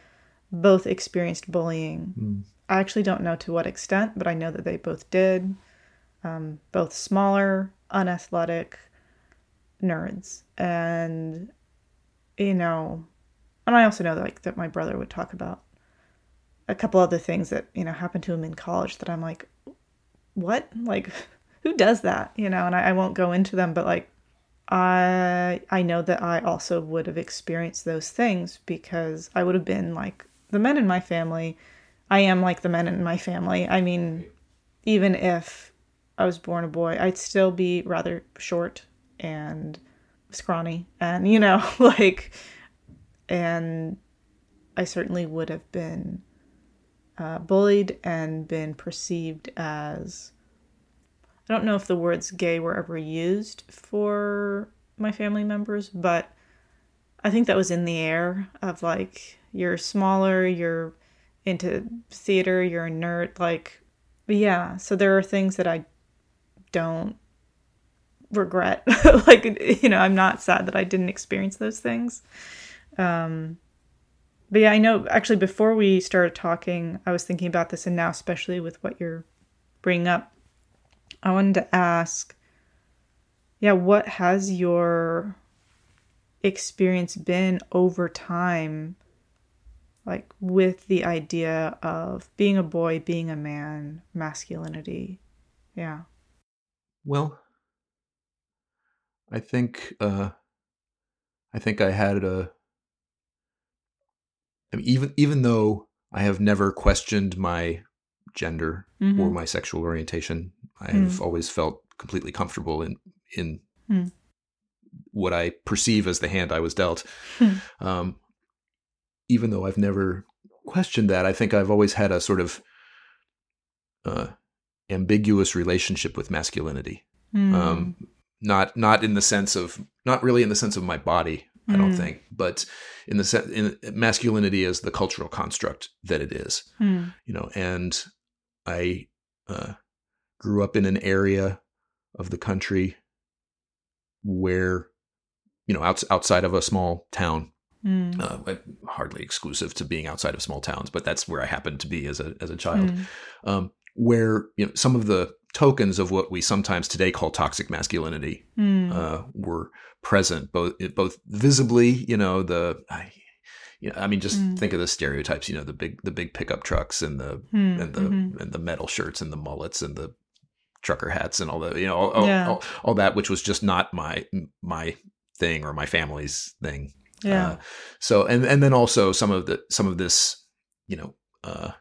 B: both experienced bullying mm. I actually don't know to what extent, but I know that they both did. Um, both smaller, unathletic nerds. And, you know, and I also know that, like, that my brother would talk about a couple other things that, you know, happened to him in college that I'm like, what? Like, who does that? You know, and I, I won't go into them, but like, I I know that I also would have experienced those things because I would have been like the men in my family. I am like the men in my family. I mean, even if I was born a boy, I'd still be rather short and scrawny and you know, like and I certainly would have been uh, bullied and been perceived as I don't know if the words gay were ever used for my family members, but I think that was in the air of like, you're smaller, you're into theater, you're a nerd. Like, yeah, so there are things that I don't regret. like, you know, I'm not sad that I didn't experience those things. Um, but yeah, I know actually before we started talking, I was thinking about this, and now, especially with what you're bringing up, I wanted to ask yeah, what has your experience been over time like with the idea of being a boy, being a man, masculinity? Yeah.
A: Well, I think uh I think I had a I mean, even even though I have never questioned my gender mm-hmm. or my sexual orientation, I have mm. always felt completely comfortable in in mm. what I perceive as the hand I was dealt. Mm. Um, even though I've never questioned that, I think I've always had a sort of uh, ambiguous relationship with masculinity. Mm. Um, not not in the sense of not really in the sense of my body. I don't hmm. think, but in the sense in masculinity as the cultural construct that it is, hmm. you know. And I uh, grew up in an area of the country where you know outs- outside of a small town mm. uh, hardly exclusive to being outside of small towns but that's where i happened to be as a as a child mm. um, where you know some of the tokens of what we sometimes today call toxic masculinity mm. uh, were present both both visibly you know the I, you know, I mean, just mm. think of the stereotypes. You know, the big the big pickup trucks and the mm. and the mm-hmm. and the metal shirts and the mullets and the trucker hats and all the you know all, yeah. all, all, that which was just not my my thing or my family's thing yeah uh, so and and then also some of the some of this you know uh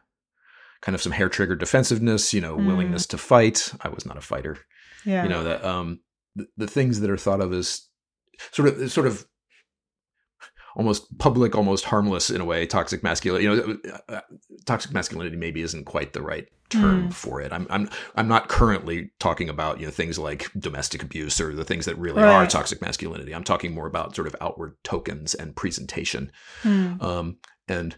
A: kind of some hair trigger defensiveness you know mm. willingness to fight i was not a fighter yeah you know that um the, the things that are thought of as sort of sort of almost public, almost harmless in a way. Toxic masculinity, you know, uh, uh, toxic masculinity maybe isn't quite the right term mm. for it. I'm I'm I'm not currently talking about you know things like domestic abuse or the things that really right. are toxic masculinity. I'm talking more about sort of outward tokens and presentation. Mm. Um, and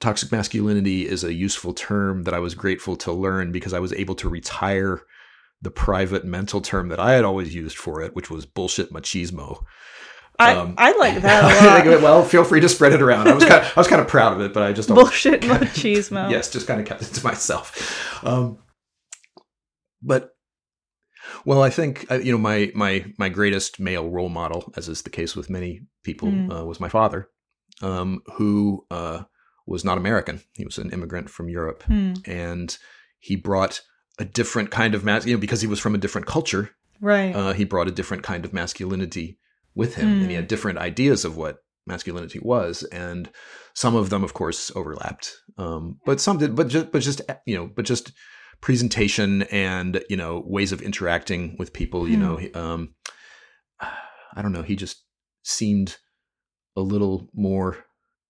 A: toxic masculinity is a useful term that I was grateful to learn because I was able to retire the private mental term that I had always used for it, which was bullshit machismo.
B: I, um, I like that a
A: lot. well, feel free to spread it around. I was kind of, I was kind of proud of it, but I just
B: bullshit machismo.
A: yes, just kind of kept it to myself. Um, but well, I think uh, you know my my my greatest male role model, as is the case with many people, mm. uh, was my father, um, who uh, was not American. He was an immigrant from Europe, mm. and he brought a different kind of mas- you know because he was from a different culture.
B: Right.
A: Uh, he brought a different kind of masculinity with him, mm. and he hmm. had different ideas of what masculinity was, and some of them, of course, overlapped. Um, but some did, but just, but just you know, but just presentation and you know ways of interacting with people. You know, hmm. um, I don't know. He just seemed a little more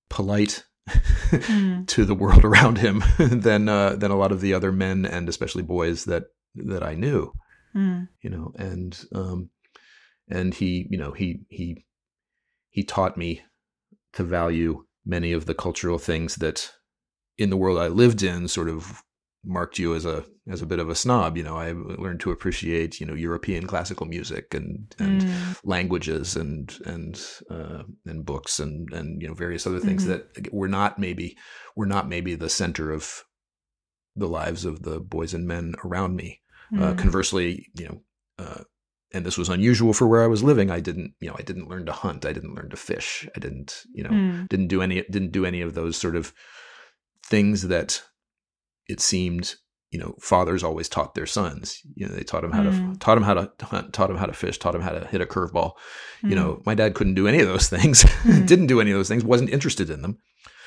A: polite mm. to the world around him than uh, than a lot of the other men and especially boys that that I knew. Mm. You know, and um, and he you know he he he taught me to value many of the cultural things that in the world I lived in sort of marked you as a as a bit of a snob you know i learned to appreciate you know european classical music and and mm. languages and and uh, and books and and you know various other things mm-hmm. that were not maybe were not maybe the center of the lives of the boys and men around me.
B: Mm.
A: Uh, conversely, you know, uh, and this was unusual for where I was living. I didn't, you know, I didn't learn to hunt. I didn't learn to fish. I didn't, you know,
B: Mm.
A: didn't do any, didn't do any of those sort of things that it seemed, you know, fathers always taught their sons. You know, they taught them how to,
B: Mm.
A: taught them how to hunt, taught them how to fish, taught them how to hit a curveball. You
B: Mm.
A: know, my dad couldn't do any of those things.
B: Mhm.
A: didn't do any of those things. wasn't interested in them,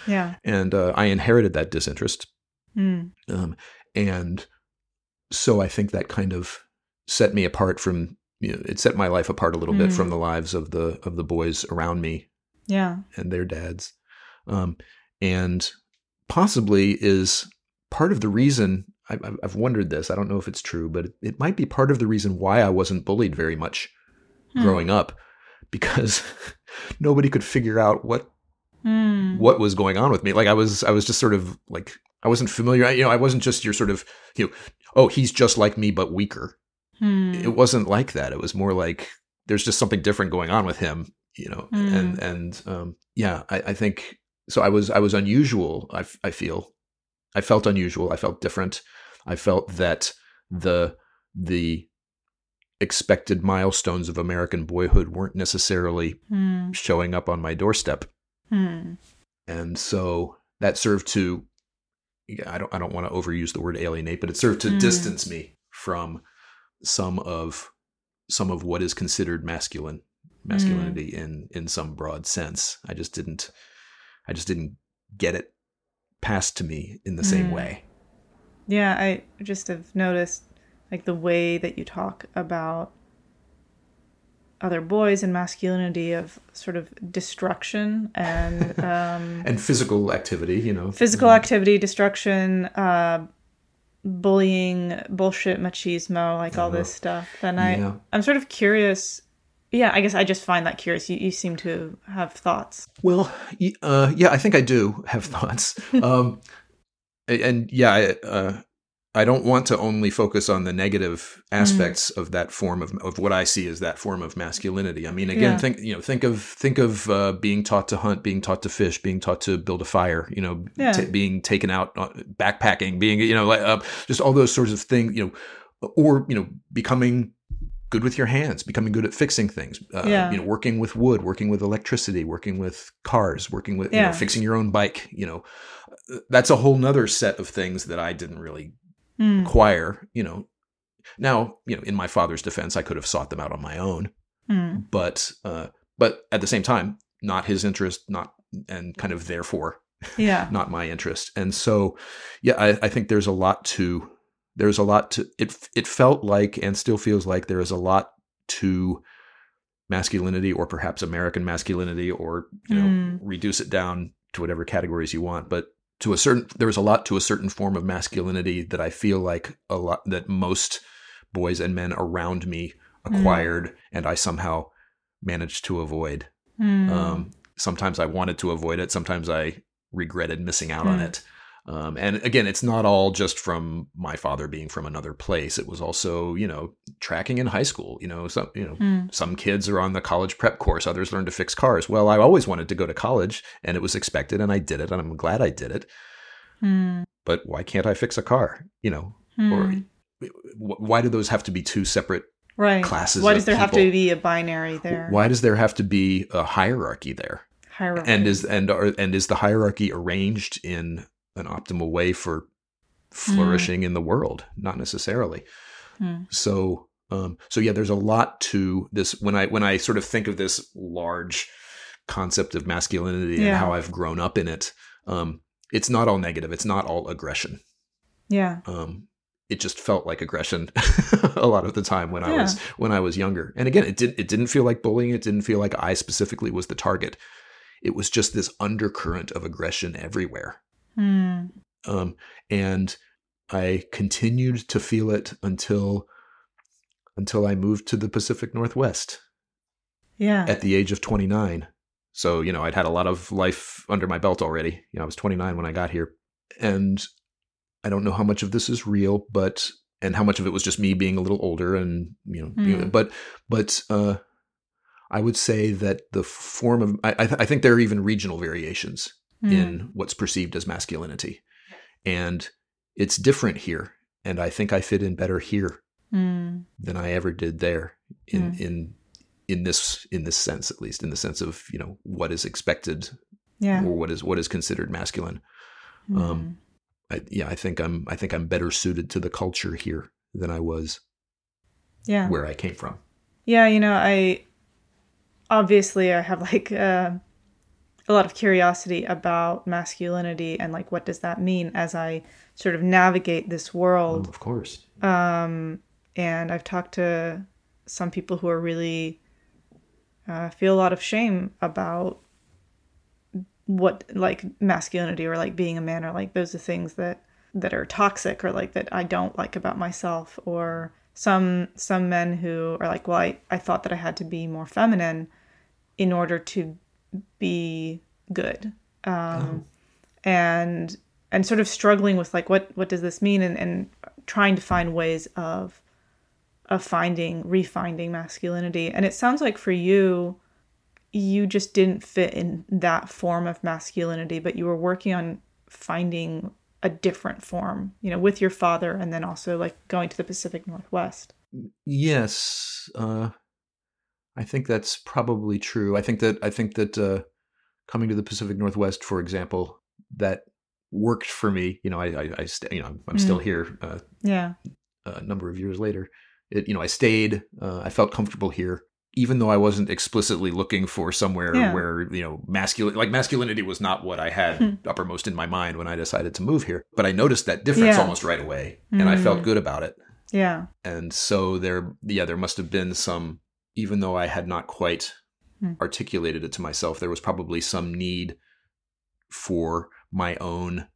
B: Yeah.
A: and uh, I inherited that disinterest.
B: Mm.
A: Um, and so I think that kind of set me apart from you know it set my life apart a little bit
B: Mm.
A: from the lives of the of the boys around me
B: Yeah.
A: and their dads, um, and possibly is part of the reason I've- I've wondered this. I don't know if it's true, but it, might be part of the reason why I wasn't bullied very much
B: Hmm.
A: growing up, because nobody could figure out what
B: Mm.
A: what was going on with me. Like I was, I was just sort of like I wasn't familiar. You know, I wasn't just your sort of you know, oh, he's just like me but weaker.
B: Mm.
A: It wasn't like that. It was more like there's just something different going on with him. You know,
B: Mm.
A: and and um, yeah, I, I think so. I was I was unusual. I f- I feel I felt unusual. I felt different. I felt that the the expected milestones of American boyhood weren't necessarily
B: Mm.
A: showing up on my doorstep
B: Mm.
A: and so that served to yeah, I don't I don't want to overuse the word alienate, but it served to
B: Mm.
A: distance me from some of some of what is considered masculine masculinity in in some broad sense. I just didn't I just didn't get it passed to me in the same
B: Mm.
A: way.
B: Yeah, I just have noticed like the way that you talk about other boys and masculinity of sort of destruction and um,
A: And physical activity, you know.
B: physical activity, destruction, uh, bullying, bullshit, machismo, like all this stuff. And I, I'm sort of curious. Yeah, I guess I just find that curious. You, you seem to have thoughts.
A: Well, uh, yeah, I think I do have thoughts. um, and yeah, I, uh, I don't want to only focus on the negative aspects of that form of of what I see as that form of masculinity. I mean, again,
B: Yeah.
A: think you know, think of think of uh, being taught to hunt, being taught to fish, being taught to build a fire. You know,
B: Yeah.
A: ta- being taken out uh, backpacking, being you know, like uh, just all those sorts of things. You know, or you know, becoming good with your hands, becoming good at fixing things. Uh,
B: Yeah.
A: You know, working with wood, working with electricity, working with cars, working with you know, fixing your own bike. You know, that's a whole nother set of things that I didn't really
B: Mm.
A: acquire. You know, now you know, in my father's defense, I could have sought them out on my own,
B: Mm.
A: but uh, but at the same time, not his interest, not and kind of therefore
B: Yeah.
A: not my interest. And so, yeah, I, I think there's a lot to there's a lot to it. It felt like and still feels like there is a lot to masculinity, or perhaps American masculinity, or you know,
B: Mm.
A: reduce it down to whatever categories you want. But to a certain, there's a lot to a certain form of masculinity that I feel like a lot that most boys and men around me acquired, and I somehow managed to avoid.
B: Mm.
A: Um, sometimes I wanted to avoid it. Sometimes I regretted missing out on
B: Mm.
A: it. Um, and again, it's not all just from my father being from another place. It was also, you know, tracking in high school. You know, some you know
B: Mm.
A: some kids are on the college prep course. Others learn to fix cars. Well, I always wanted to go to college, and it was expected, and I did it, and I'm glad I did it.
B: Mm.
A: But why can't I fix a car? You know,
B: Mm.
A: or why do those have to be two separate
B: right.
A: classes
B: Why does there have to be a binary there?
A: Why does there have to be a hierarchy there?
B: Hierarchy.
A: and is and are, and is the hierarchy arranged in an optimal way for flourishing in the world not necessarily
B: Hmm.
A: so um so yeah there's a lot to this when i when i sort of think of this large concept of masculinity and how i've grown up in it um it's not all negative it's not all aggression
B: yeah.
A: um it just felt like aggression a lot of the time when I was when I was younger. And again, it didn't it didn't feel like bullying. It didn't feel like I specifically was the target. It was just this undercurrent of aggression everywhere.
B: Mm.
A: Um, and I continued to feel it until until I moved to the Pacific Northwest
B: Yeah.
A: at the age of 29. So, you know, I'd had a lot of life under my belt already. You know, I was 29 when I got here. And I don't know how much of this is real, but and how much of it was just me being a little older and, you know,
B: Mm.
A: but but uh I would say that the form of I I think there are even regional variations
B: Mm.
A: in what's perceived as masculinity. And it's different here, and I think I fit in better here
B: Mm.
A: than I ever did there in
B: Mm.
A: in in this in this sense at least in the sense of you know what is expected
B: Yeah.
A: or what is what is considered masculine.
B: Mm.
A: Um, I, yeah, I think I'm I think I'm better suited to the culture here than I was
B: yeah.
A: where I came from.
B: Yeah, you know, I obviously I have like uh, a lot of curiosity about masculinity and like what does that mean as I sort of navigate this world.
A: of course.
B: Um, and I've talked to some people who are really uh, feel a lot of shame about what like masculinity or like being a man or like those are things that that are toxic or like that I don't like about myself or some some men who are like well I, I thought that I had to be more feminine in order to be good. Um and and sort of struggling with like what what does this mean? And and trying to find ways of of finding refinding masculinity. And it sounds like for you you just didn't fit in that form of masculinity but you were working on finding a different form you know with your father and then also like going to the pacific northwest.
A: Yes, uh, I think that's probably true. I think that I think that uh, coming to the Pacific Northwest, for example, that worked for me. You know, I, I, I st- you know, I'm, I'm still here uh,
B: yeah
A: a number of years later. It, you know, I stayed. Uh, I felt comfortable here, even though I wasn't explicitly looking for somewhere
B: Yeah.
A: where you know masculine, like masculinity, was not what I had
B: Hmm.
A: uppermost in my mind when I decided to move here. But I noticed that difference
B: Yeah.
A: almost right away, and I felt
B: Mm.
A: good about it
B: yeah
A: and so there yeah there must have been some even though i had not quite
B: Hmm.
A: articulated it to myself there was probably some need for my own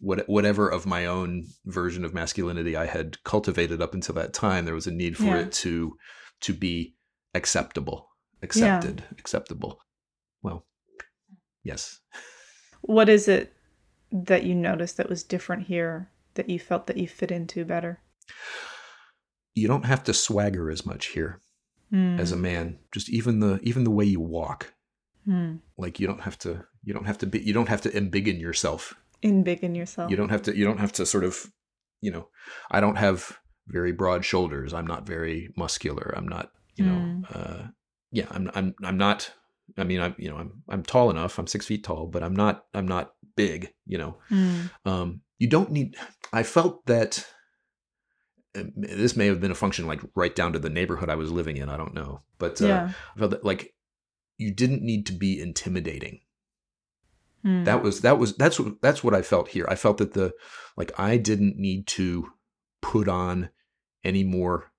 A: what, whatever of my own version of masculinity i had cultivated up until that time there was a need for
B: Yeah.
A: it to to be acceptable accepted acceptable. Well yes.
B: What is it that you noticed that was different here that you felt that you fit into better?
A: You don't have to swagger as much here
B: Hmm.
A: as a man just even the even the way you walk
B: Hmm.
A: like you don't have to you don't have to be you don't have to embiggen yourself
B: in big in yourself
A: you don't have to you don't have to sort of you know i don't have very broad shoulders i'm not very muscular i'm not you know
B: Mm.
A: uh yeah i'm i'm i'm not i mean i'm you know i'm i'm tall enough i'm six feet tall but i'm not i'm not big you know
B: Hmm.
A: um you don't need i felt that this may have been a function like right down to the neighborhood i was living in i don't know but uh,
B: yeah
A: I felt that like you didn't need to be intimidating
B: Hmm.
A: that was that was that's what that's what I felt here. I felt that the like I didn't need to put on any more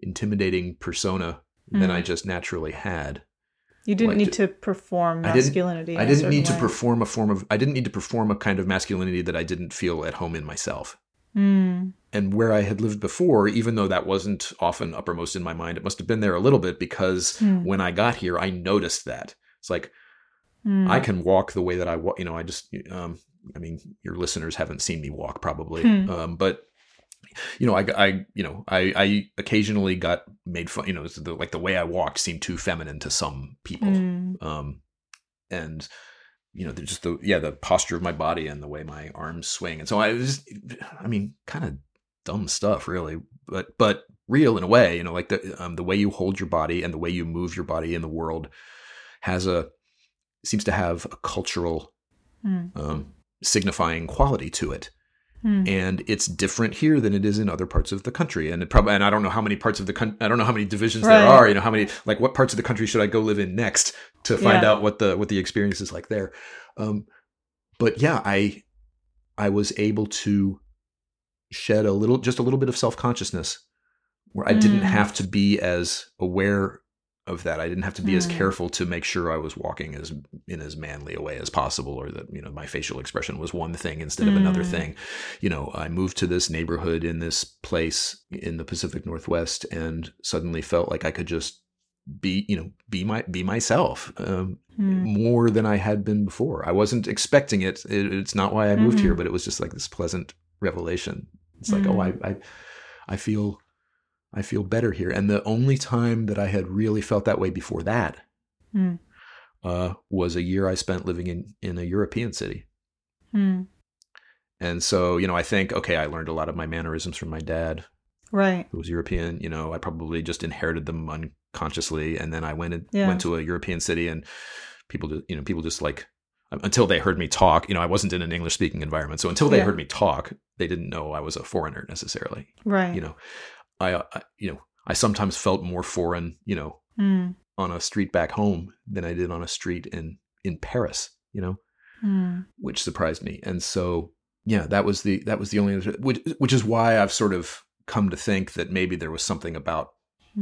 A: intimidating persona than. I just naturally had.
B: you didn't
A: like
B: need
A: to-
B: perform
A: I didn't-
B: masculinity
A: I didn't need to perform a form of I didn't need to perform a kind of masculinity that I didn't feel at home in myself.
B: Hmm.
A: And where I had lived before, even though that wasn't often uppermost in my mind, it must have been there a little bit because
B: Hmm.
A: when I got here, I noticed that. It's like
B: Hmm.
A: I can walk the way that I walk. You know, I just, um, I mean, your listeners haven't seen me walk probably,
B: Hmm.
A: um, but you know, I, I, you know, I, I occasionally got made fun. You know, the, like the way I walked seemed too feminine to some people,
B: Hmm.
A: um, and you know, there's just the yeah, the posture of my body and the way my arms swing, and so I was, I mean, kind of dumb stuff, really, but but real in a way. You know, like the um, the way you hold your body and the way you move your body in the world has a seems to have a cultural
B: Hmm.
A: um, signifying quality to it
B: Hmm.
A: and it's different here than it is in other parts of the country and it probably and i don't know how many parts of the country i don't know how many divisions
B: Right.
A: there are you know how many like what parts of the country should i go live in next to find
B: Yeah.
A: out what the what the experience is like there um but yeah i i was able to shed a little just a little bit of self-consciousness where i didn't
B: Mm.
A: have to be as aware of that i didn't have to be as
B: Mm.
A: careful to make sure i was walking as in as manly a way as possible or that you know my facial expression was one thing instead of another
B: Mm.
A: thing you know i moved to this neighborhood in this place in the pacific northwest and suddenly felt like i could just be you know be my be myself um,
B: Hmm.
A: more than i had been before i wasn't expecting it, it it's not why i moved
B: Mhm.
A: here but it was just like this pleasant revelation it's like oh I, I i feel i feel better here and the only time that i had really felt that way before that
B: Hmm.
A: uh, was a year i spent living in in a european city
B: Hmm.
A: And so, you know, I think, okay, I learned a lot of my mannerisms from my dad,
B: Right.
A: who was European. You know, I probably just inherited them unconsciously, and then I went and
B: Yeah.
A: went to a European city, and people, you know, people just like until they heard me talk. You know, I wasn't in an English speaking environment, so until they
B: Yeah.
A: heard me talk, they didn't know I was a foreigner necessarily.
B: Right.
A: You know, I, I, you know, I sometimes felt more foreign, you know,
B: Mm.
A: on a street back home than I did on a street in in Paris. You know,
B: Mm.
A: which surprised me. And so, yeah, that was the that was the only which which is why I've sort of come to think that maybe there was something about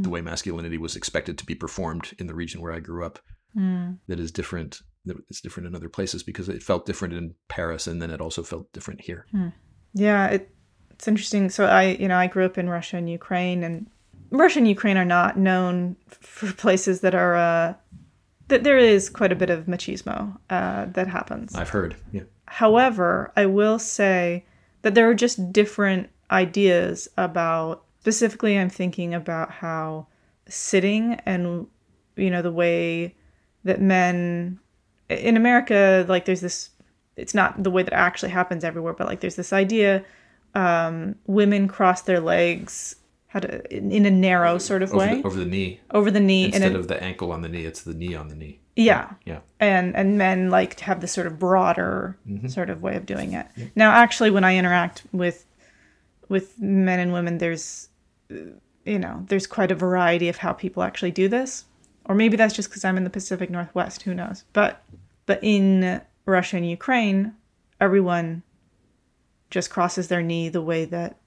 A: the
B: Mm.
A: way masculinity was expected to be performed in the region where I grew up
B: Mm.
A: that is different It's different in other places because it felt different in Paris and then it also felt different here.
B: Yeah, it, it's interesting. So I, you know, I grew up in Russia and Ukraine, and Russia and Ukraine are not known for places that are uh, that there is quite a bit of machismo uh, that happens.
A: I've heard. Yeah.
B: However, I will say that there are just different ideas about. Specifically, I'm thinking about how sitting and you know the way that men in America, like there's this. It's not the way that actually happens everywhere, but like there's this idea. Um, women cross their legs how to in, in a narrow sort of
A: Over
B: way
A: the, over the knee
B: over the knee
A: instead of the ankle on the knee, it's the knee on the knee.
B: yeah
A: Yeah.
B: and and men like to have this sort of broader sort of way of doing it. Now, actually, when I interact with with men and women, there's you know there's quite a variety of how people actually do this, or maybe that's just because I'm in the Pacific Northwest. Who knows? But but in Russia and Ukraine, everyone just crosses their knee the way that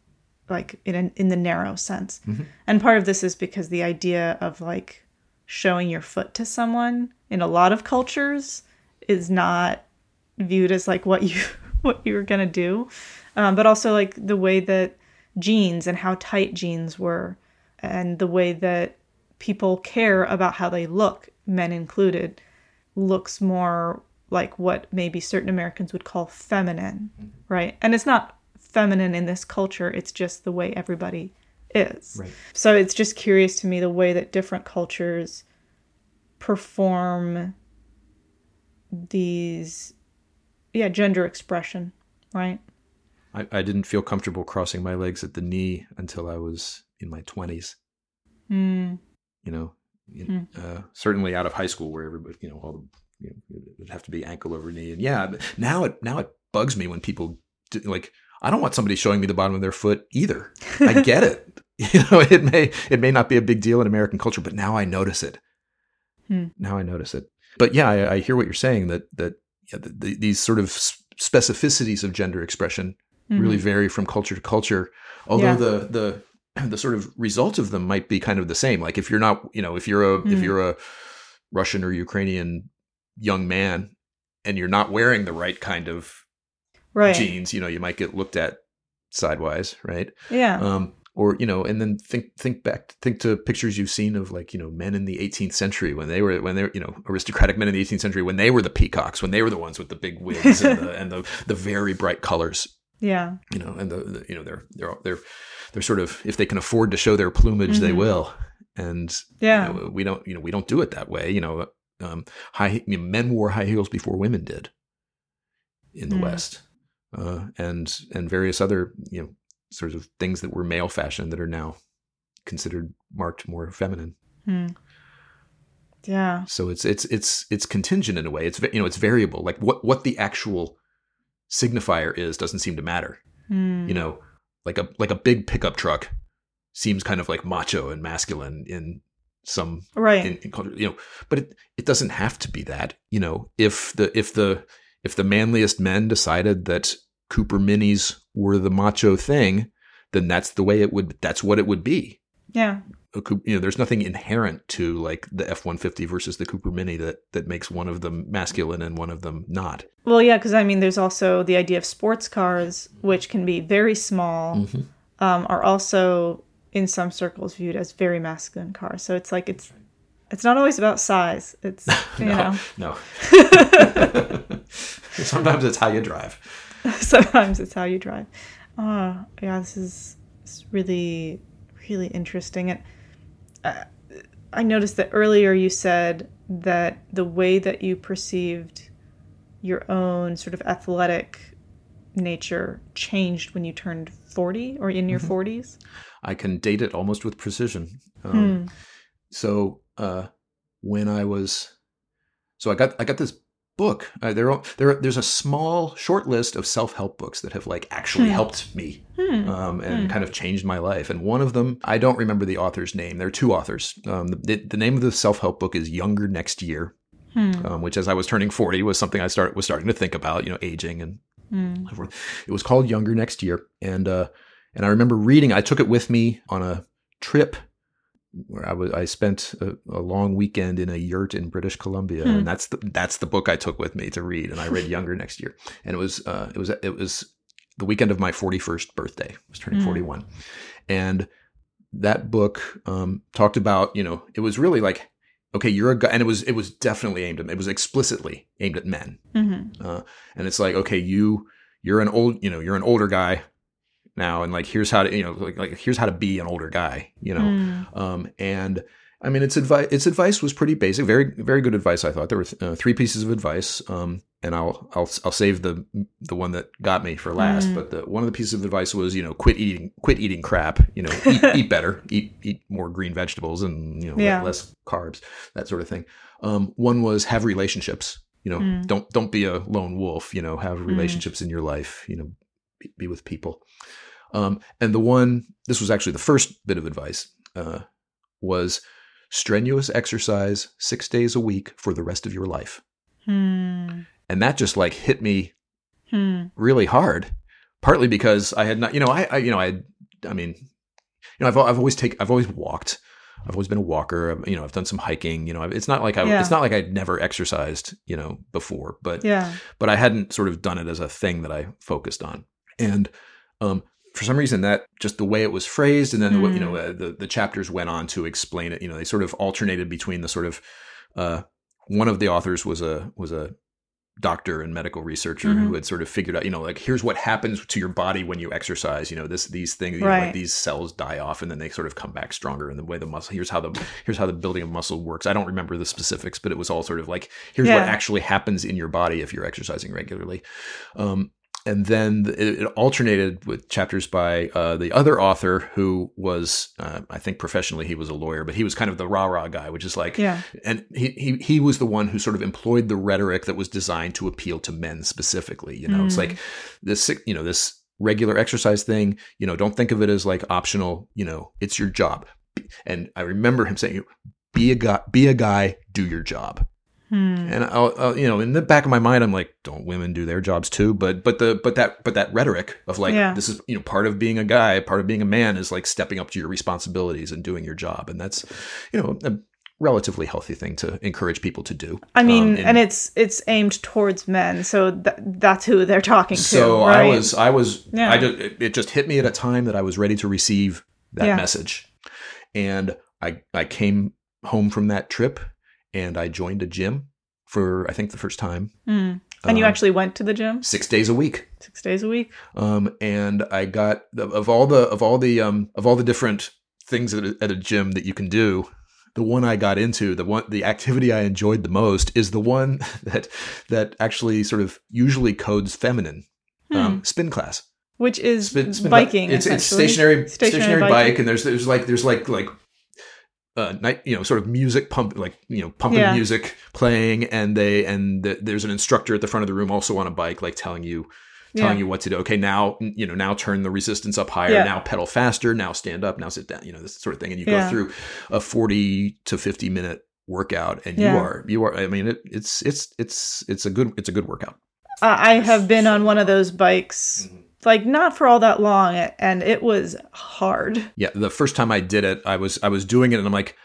B: like in an, in the narrow sense. And part of this is because the idea of like showing your foot to someone in a lot of cultures is not viewed as like what you what you're gonna do, um, but also like the way that jeans and how tight jeans were, and the way that people care about how they look, men included, looks more like what maybe certain Americans would call feminine, mm-hmm. right? And it's not feminine in this culture; it's just the way everybody is.
A: Right.
B: So it's just curious to me the way that different cultures perform these yeah gender expression right
A: I, I didn't feel comfortable crossing my legs at the knee until I was in my 20s.
B: mm,
A: you know, in- uh, certainly out of high school where everybody, you know, all the, you know, it would have to be ankle over knee. And yeah, now it, now it bugs me when people do, like, I don't want somebody showing me the bottom of their foot either. I get it. You know, it may, it may not be a big deal in American culture, but now I notice it.
B: Hmm.
A: Now I notice it. But yeah, I, I hear what you're saying that, that, yeah, the, the, these sort of specificities of gender expression really vary from culture to culture. Although
B: Yeah.
A: the the the sort of result of them might be kind of the same. Like if you're not, you know, if you're a if
B: Mhm.
A: you're a Russian or Ukrainian young man and you're not wearing the right kind of
B: right
A: jeans, you know, you might get looked at sidewise, right?
B: yeah
A: Um, or you know, and then think think back think to pictures you've seen of like you know men in the 18th century when they were when they were you know aristocratic men in the 18th century when they were the peacocks when they were the ones with the big wigs and the and the, the very bright colors
B: yeah
A: you know, and the, the you know they're they're they're they're sort of if they can afford to show their plumage, they
B: Mhm.
A: will. And
B: yeah
A: you know, we don't you know we don't do it that way. You know, um, high you know, men wore high heels before women did in the
B: Mm.
A: West, uh, and and various other you know sorts of things that were male fashion that are now considered marked more feminine.
B: Hmm. yeah
A: So it's it's it's it's contingent in a way. It's you know it's variable. Like what what the actual signifier is doesn't seem to matter.
B: Hmm.
A: you know like a like a big pickup truck seems kind of like macho and masculine in some
B: right
A: in, in culture you know but it, it doesn't have to be that you know if the if the if the manliest men decided that cooper minis were the macho thing then that's the way it would that's what it would be
B: yeah
A: a you know there's nothing inherent to like the f-150 versus the cooper mini that that makes one of them masculine and one of them not.
B: Well yeah because i mean there's also the idea of sports cars which can be very small
A: Mhm.
B: um, are also in some circles viewed as very masculine cars. So it's like it's it's not always about size. It's you know.
A: no. Sometimes it's how you drive.
B: Sometimes it's how you drive. Oh yeah this is it's really really interesting. And uh, i noticed that earlier you said that the way that you perceived your own sort of athletic nature changed when you turned 40 or in your mm-hmm. 40s?
A: I can date it almost with precision. Um, hmm. So uh, when I was, so I got I got this book. Uh, there, there, there's a small, short list of self-help books that have like actually hmm. helped me hmm. um, and hmm. kind of changed my life. And one of them, I don't remember the author's name. There are two authors. Um, the, the, name of the self-help book is Younger Next Year, hmm. um, which, as I was turning 40, was something I start was starting to think about. You know, aging and hmm. It was called Younger Next Year, and uh, and I remember reading. I took it with me on a trip where I was I spent a, a, long weekend in a yurt in British Columbia, hmm. and that's the that's the book I took with me to read, and I read Younger next year, and it was uh, it was it was the weekend of my forty first birthday. I was turning hmm. forty one, and that book um, talked about you know it was really like okay you're a guy and it was it was definitely aimed at it was explicitly aimed at men mm-hmm. uh, and it's like okay you you're an old you know you're an older guy now and like here's how to you know like, like here's how to be an older guy you know mm. um and i mean its advice its advice was pretty basic very very good advice i thought there were th- uh, three pieces of advice um and I'll I'll I'll save the the one that got me for last. Mm. But the one of the pieces of advice was you know quit eating quit eating crap. You know eat, eat better, eat eat more green vegetables and you know yeah. less carbs, that sort of thing. Um, one was have relationships. You know mm. don't don't be a lone wolf. You know have mm. relationships mm. in your life. You know be, with people. Um, and the one, this was actually the first bit of advice, uh, was strenuous exercise six days a week for the rest of your life. Hmm. And that just like hit me hmm. really hard, partly because I had not, you know, I, I you know, I, I mean, you know, I've, I've always taken, I've always walked. I've always been a walker. I've, you know, I've done some hiking. You know, it's not like I, yeah. it's not like I'd never exercised, you know, before, but
B: yeah,
A: but I hadn't sort of done it as a thing that I focused on. And um, for some reason that just the way it was phrased and then mm. the, you know uh, the the chapters went on to explain it you know they sort of alternated between the sort of uh, one of the authors was a was a doctor and medical researcher mm-hmm. who had sort of figured out you know like here's what happens to your body when you exercise you know this these things you right. know, like these cells die off and then they sort of come back stronger and the way the muscle here's how the here's how the building of muscle works i don't remember the specifics but it was all sort of like here's yeah. what actually happens in your body if you're exercising regularly um, and then it, alternated with chapters by uh, the other author who was uh, i think professionally he was a lawyer but he was kind of the rah-rah guy which is like
B: yeah.
A: and he, he he was the one who sort of employed the rhetoric that was designed to appeal to men specifically you know? Mm. it's like this you know this regular exercise thing you know don't think of it as like optional you know it's your job. And i remember him saying be a guy be a guy do your job Hmm. And I'll, I'll, you know, in the back of my mind, I'm like, don't women do their jobs too? But, but the, but that, but that rhetoric of like, yeah. this is, you know, part of being a guy, part of being a man is like stepping up to your responsibilities and doing your job. And that's, you know, a relatively healthy thing to encourage people to do.
B: I mean, um, and, and, it's, it's aimed towards men. So th- that's who they're talking to.
A: So
B: right?
A: I was, I was, yeah. I just, it just hit me at a time that I was ready to receive that yeah. message. And I, I came home from that trip and I joined a gym for I think the first time.
B: Mm. And you um, actually went to the gym
A: six days a week.
B: Six days a week.
A: Um, and I got of all the of all the um of all the different things at a, at a gym that you can do. The one I got into, the one, the activity I enjoyed the most, is the one that that actually sort of usually codes feminine. Hmm. Um, spin class
B: which is spin, spin biking.
A: It's, it's stationary, stationary, stationary bike, and there's there's like there's like like uh, night, you know, sort of music pump, like you know, pumping yeah. music playing, and they and the, there's an instructor at the front of the room also on a bike, like telling you, telling yeah. you what to do. Okay, now you know, now turn the resistance up higher. Yeah. Now pedal faster. Now stand up. Now sit down. You know, this sort of thing, and you go through a forty to fifty minute workout, and you are you are. I mean, it, it's it's it's it's a good it's a good workout.
B: I have been on one of those bikes. Mm-hmm like not for all that long and it was hard.
A: Yeah the first time i did it i was i was doing it and i'm like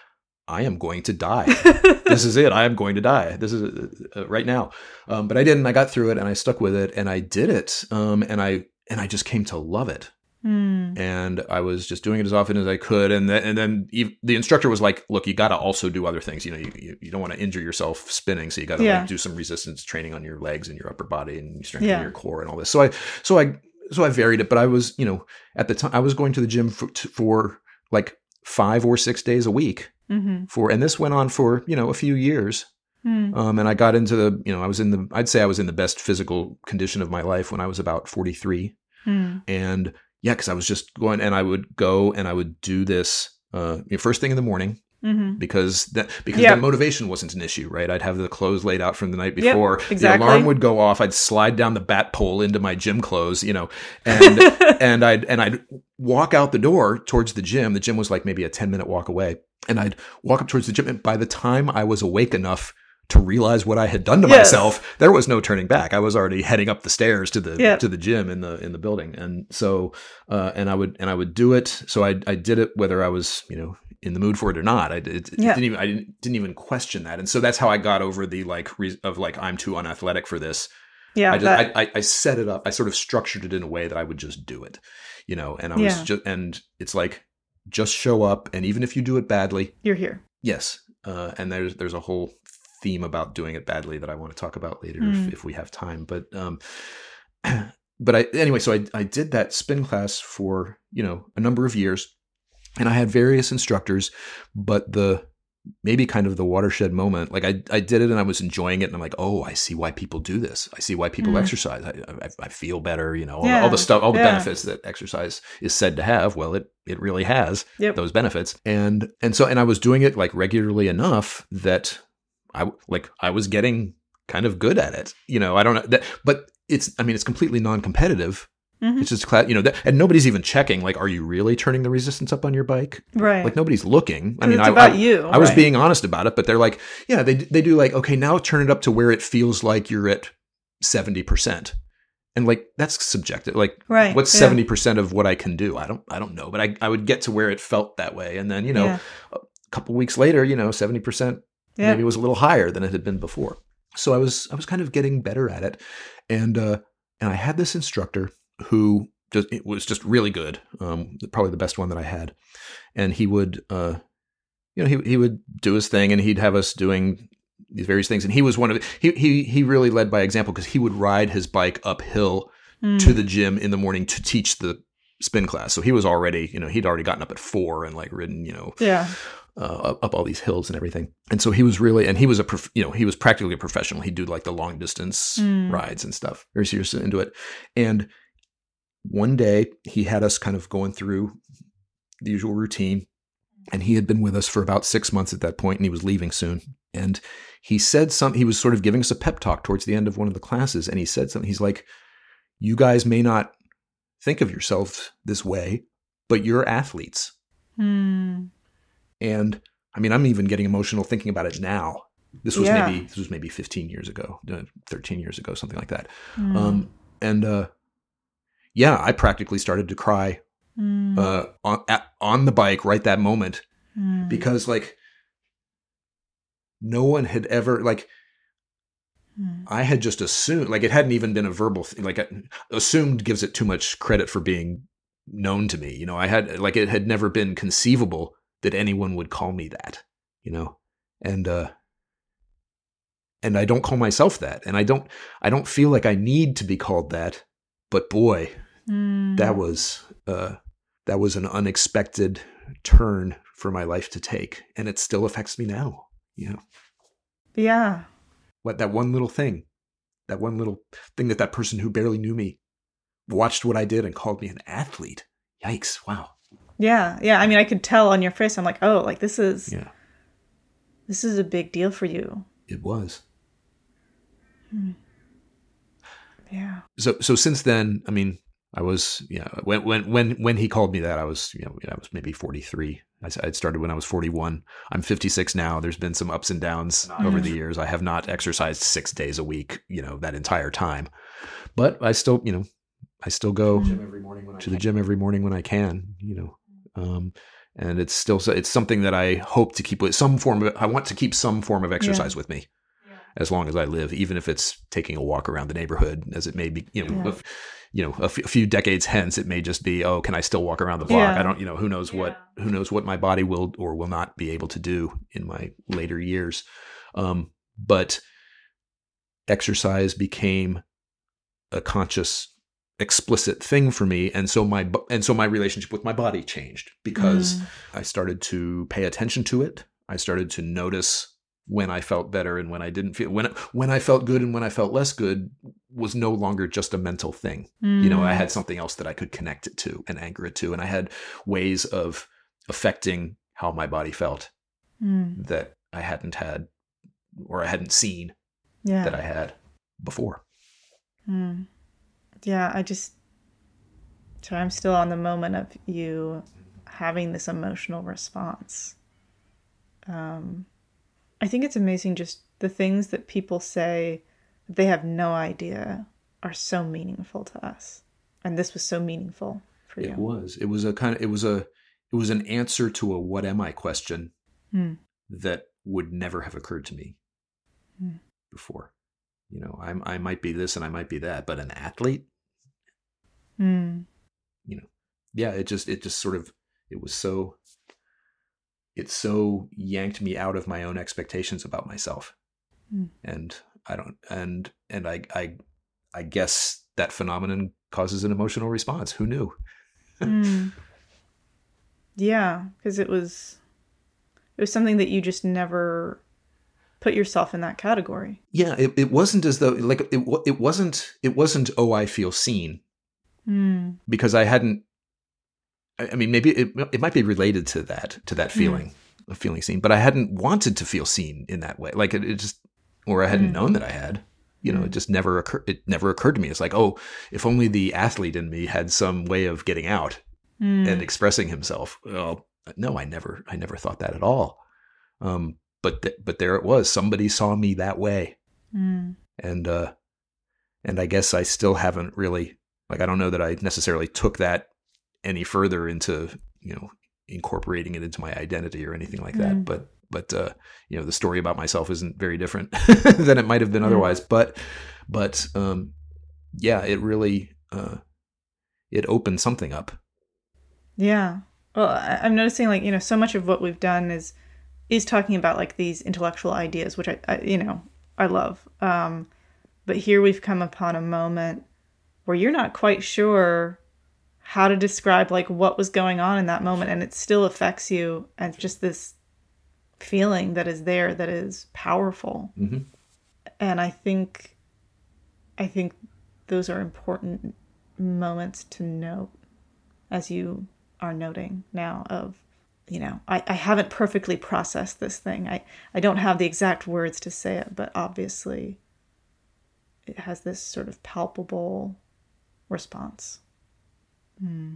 A: i am going to die. This is it. I am going to die. This is uh, right now. Um, but i didn't. I got through it and i stuck with it and i did it um, and i and i just came to love it. Mm. and i was just doing it as often as i could and then and then the instructor was like look you got to also do other things. You know you, you don't want to injure yourself spinning so you got to yeah. like do some resistance training on your legs and your upper body and strengthen yeah. your core and all this. So i so i so I varied it, but I was, you know, at the time I was going to the gym for, for like five or six days a week mm-hmm. for, and this went on for, you know, a few years.
B: Hmm.
A: Um, and I got into the, you know, I was in the, I'd say I was in the best physical condition of my life when I was about 43.
B: Hmm.
A: And yeah, because I was just going and I would go and I would do this uh, you know, first thing in the morning
B: Mhm.
A: because that because
B: Yeah.
A: the motivation wasn't an issue, right? I'd have the clothes laid out from the night
B: Yep,
A: before.
B: exactly.
A: The alarm would go off. I'd slide down the bat pole into my gym clothes, you know, and and I'd and I'd walk out the door towards the gym. The gym was like maybe a ten minute walk away, and I'd walk up towards the gym. And by the time I was awake enough to realize what I had done to
B: Yes.
A: myself, there was no turning back. I was already heading up the stairs to the
B: Yeah.
A: to the gym in the in the building, and so uh, and I would and I would do it. So I I did it whether I was you know in the mood for it or not. I it
B: Yeah.
A: didn't even I didn't didn't even question that, and so that's how I got over the like re- of like I'm too unathletic for this.
B: Yeah.
A: I just
B: that-
A: I, I I set it up. I sort of structured it in a way that I would just do it, you know. And I was
B: Yeah.
A: just and it's like just show up, and even if you do it badly,
B: you're here.
A: yes. Uh, and there's there's a whole theme about doing it badly that I want to talk about later
B: Mm.
A: if, if we have time. But um, but I anyway, so I I did that spin class for you know a number of years, and I had various instructors, but the maybe kind of the watershed moment like i i did it and i was enjoying it and i'm like oh i see why people do this i see why people
B: Mm.
A: exercise I, I i feel better you know all, the, all the stuff all the
B: yeah.
A: benefits that exercise is said to have well it it really has
B: Yep.
A: those benefits and and so and i was doing it like regularly enough that i like i was getting kind of good at it you know i don't know that but it's i mean it's completely non-competitive
B: Mhm.
A: it's just cla- you know that, and nobody's even checking like are you really turning the resistance up on your bike
B: Right.
A: like nobody's looking i mean I,
B: about
A: I,
B: you.
A: I was
B: right.
A: being honest about it but they're like yeah they they do like okay now turn it up to where it feels like you're at 70% and like that's subjective like
B: right.
A: what's
B: yeah.
A: 70% of what i can do i don't i don't know but i, I would get to where it felt that way and then you know
B: Yeah.
A: a couple weeks later you know 70%
B: Yeah.
A: maybe was a little higher than it had been before so i was i was kind of getting better at it and uh and i had this instructor who just it was just really good um probably the best one that i had and he would uh you know he he would do his thing and he'd have us doing these various things and he was one of he he he really led by example because he would ride his bike uphill
B: Mm.
A: to the gym in the morning to teach the spin class so he was already you know he'd already gotten up at four and like ridden you know
B: Yeah.
A: uh, up, up all these hills and everything. And so he was really, and he was a, prof, you know, he was practically a professional. He'd do like the long distance
B: Mm.
A: rides and stuff. Very serious into it. And one day he had us kind of going through the usual routine, and he had been with us for about six months at that point, and he was leaving soon. And he said something. He was sort of giving us a pep talk towards the end of one of the classes, and he said something. He's like, "You guys may not think of yourselves this way, but you're athletes."
B: Mm.
A: And I mean, I'm even getting emotional thinking about it now. This was
B: Yeah.
A: maybe this was maybe 15 years ago, uh, 13 years ago, something like that.
B: Mm.
A: Um, and uh, yeah, I practically started to cry
B: Mm.
A: uh, on at, on the bike right that moment
B: Mm.
A: because like no one had ever like
B: Mm.
A: I had just assumed like it hadn't even been a verbal th- like assumed gives it too much credit for being known to me. You know, I had like it had never been conceivable that anyone would call me that. You know, and uh and I don't call myself that, and I don't I don't feel like I need to be called that. But boy,
B: Mm.
A: that was uh that was an unexpected turn for my life to take, and it still affects me now. You know
B: Yeah.
A: what that one little thing that one little thing that that person who barely knew me watched what i did and called me an athlete yikes wow
B: Yeah. Yeah. I mean, I could tell on your face. I'm like, oh, like this is
A: yeah
B: this is a big deal for you.
A: it was
B: Yeah.
A: so so since then i mean i was yeah when when when when he called me that i was you know i was maybe 43 I i'd started when i was 41 i'm 56 now. There's been some ups and downs over the years. I have not exercised six days a week you know that entire time. But i still you know i still go to the gym every morning when I can, you know. Um, and it's still so it's something that I hope to keep with some form of I want to keep some form of exercise with me as long as I live, even if it's taking a walk around the neighborhood, as it may be, you know,
B: Yeah.
A: if, you know, a, f- a few decades hence, it may just be, oh, can I still walk around the block?
B: Yeah.
A: I don't, you know, who knows what who knows what my body will or will not be able to do in my later years. Um, but exercise became a conscious explicit thing for me and so my and so my relationship with my body changed because
B: Mm.
A: I started to pay attention to it I started to notice when I felt better and when I didn't feel when when I felt good and when I felt less good was no longer just a mental thing. Mm. You know, I had something else that I could connect it to and anchor it to, and I had ways of affecting how my body felt mm. that I hadn't had or I hadn't seen yeah. that I had before.
B: Mm. Yeah, I just so I'm still on the moment of you having this emotional response. Um, I think it's amazing just the things that people say they have no idea are so meaningful to us. And this was so meaningful for you.
A: It was. It was a kind of it was a it was an answer to a what am I question hmm. that would never have occurred to me hmm. before. You know, I I might be this and I might be that, but an athlete? Hmm. You know. Yeah, it just it just sort of it was so it so yanked me out of my own expectations about myself. Mm. And I don't and and I I I guess that phenomenon causes an emotional response. Who knew? mm.
B: Yeah, because it was it was something that you just never put yourself in that category.
A: Yeah, it, it wasn't as though like it it wasn't it wasn't oh I feel seen. Mm. Because I hadn't I mean, maybe it it might be related to that to that feeling mm. of feeling seen, but I hadn't wanted to feel seen in that way. Like it, it just, or I hadn't mm. known that I had. You know, it just never occurred. It never occurred to me. It's like, oh, if only the athlete in me had some way of getting out mm. and expressing himself. Well, no, I never, I never thought that at all. Um, but th- but there it was. Somebody saw me that way, mm. and uh, and I guess I still haven't really like I don't know that I necessarily took that any further into you know incorporating it into my identity or anything like that. Mm. But but uh, you know the story about myself isn't very different than it might have been mm. otherwise. But but um, yeah, it really uh, it opened something up.
B: Yeah. Well, I'm noticing like you know so much of what we've done is is talking about like these intellectual ideas, which I, I you know I love. Um, but here we've come upon a moment where you're not quite sure how to describe like what was going on in that moment and it still affects you and just this feeling that is there that is powerful. Mm-hmm. and i think i think those are important moments to note as you are noting now of you know I, I haven't perfectly processed this thing. I, I don't have the exact words to say it but obviously it has this sort of palpable response Hmm.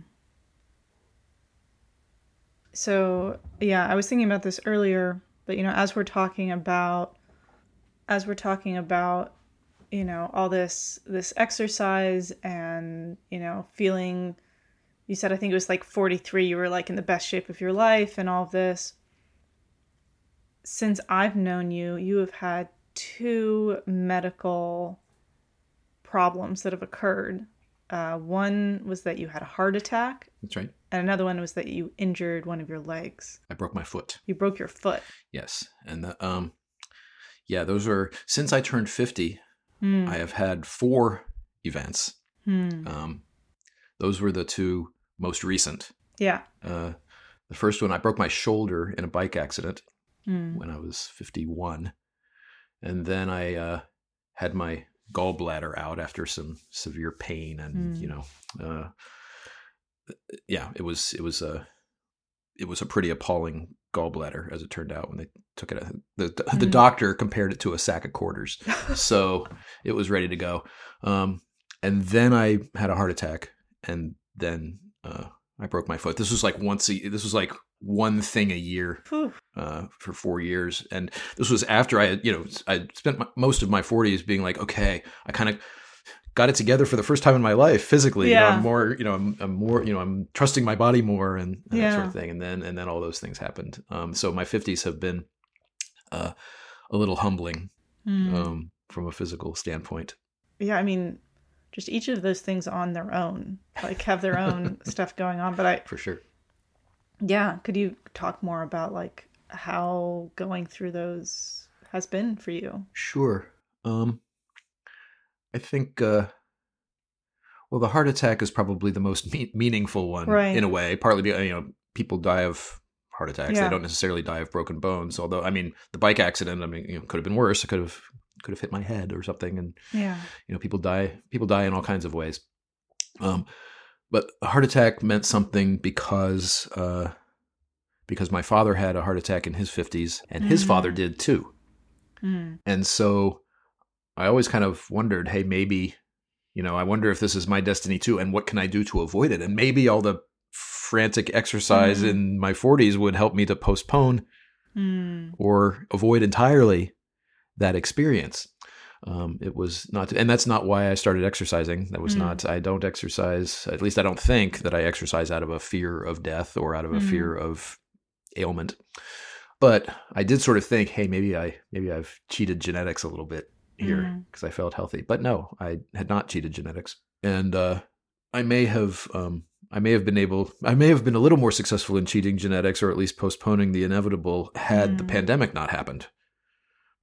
B: So, yeah, I was thinking about this earlier, but you know, as we're talking about as we're talking about, you know, all this this exercise and, you know, feeling you said I think it was like 43 you were like in the best shape of your life and all of this. Since I've known you, you have had two medical problems that have occurred uh, one was that you had a heart attack.
A: That's right.
B: And another one was that you injured one of your legs.
A: I broke my foot.
B: You broke your foot.
A: Yes, and the, um, yeah, those are since I turned fifty. Mm. I have had four events. Mm. Um, those were the two most recent.
B: Yeah. Uh,
A: the first one, I broke my shoulder in a bike accident mm. when I was fifty-one, and then I uh, had my gallbladder out after some severe pain, and mm. you know, uh, yeah, it was it was a it was a pretty appalling gallbladder as it turned out when they took it. The the, mm. the doctor compared it to a sack of quarters, so it was ready to go. Um, and then I had a heart attack, and then uh, I broke my foot. This was like once a this was like one thing a year uh, for four years, and this was after I had you know I spent my, most of my forties being like, okay, I kind of got it together for the first time in my life physically. Yeah. You know, I'm more, you know, I'm, I'm, more, you know, I'm trusting my body more and, and yeah. that sort of thing. And then, and then all those things happened. Um, so my fifties have been, uh, a little humbling, mm. um, from a physical standpoint.
B: Yeah. I mean, just each of those things on their own, like have their own stuff going on. But I,
A: for sure.
B: Yeah. Could you talk more about like how going through those has been for you?
A: Sure. Um, I think, uh, well, the heart attack is probably the most me- meaningful one
B: right.
A: in a way, partly because, you know, people die of heart attacks.
B: Yeah.
A: They don't necessarily die of broken bones. Although, I mean, the bike accident, I mean, you know, could have been worse. It could have could have hit my head or something, and
B: Yeah.
A: you know, people die. People die in all kinds of ways. Um, but a heart attack meant something because uh, because my father had a heart attack in his fifties, and his
B: Mhm.
A: father did too.
B: Mm.
A: And so I always kind of wondered, hey, maybe, you know, I wonder if this is my destiny too, and what can I do to avoid it? And maybe all the frantic exercise
B: Mhm.
A: in my 40s would help me to postpone
B: Mm.
A: or avoid entirely that experience. Um, it was not, and that's not why I started exercising. That was
B: Mm.
A: not, I don't exercise, at least I don't think that I exercise out of a fear of death or out of a
B: Mhm.
A: fear of ailment. But I did sort of think, hey, maybe I, maybe I've cheated genetics a little bit here because I felt healthy. But no, I had not cheated genetics. And, uh, I may have, um, I may have been able, I may have been a little more successful in cheating genetics or at least postponing the inevitable had the
B: Mm.
A: pandemic not happened.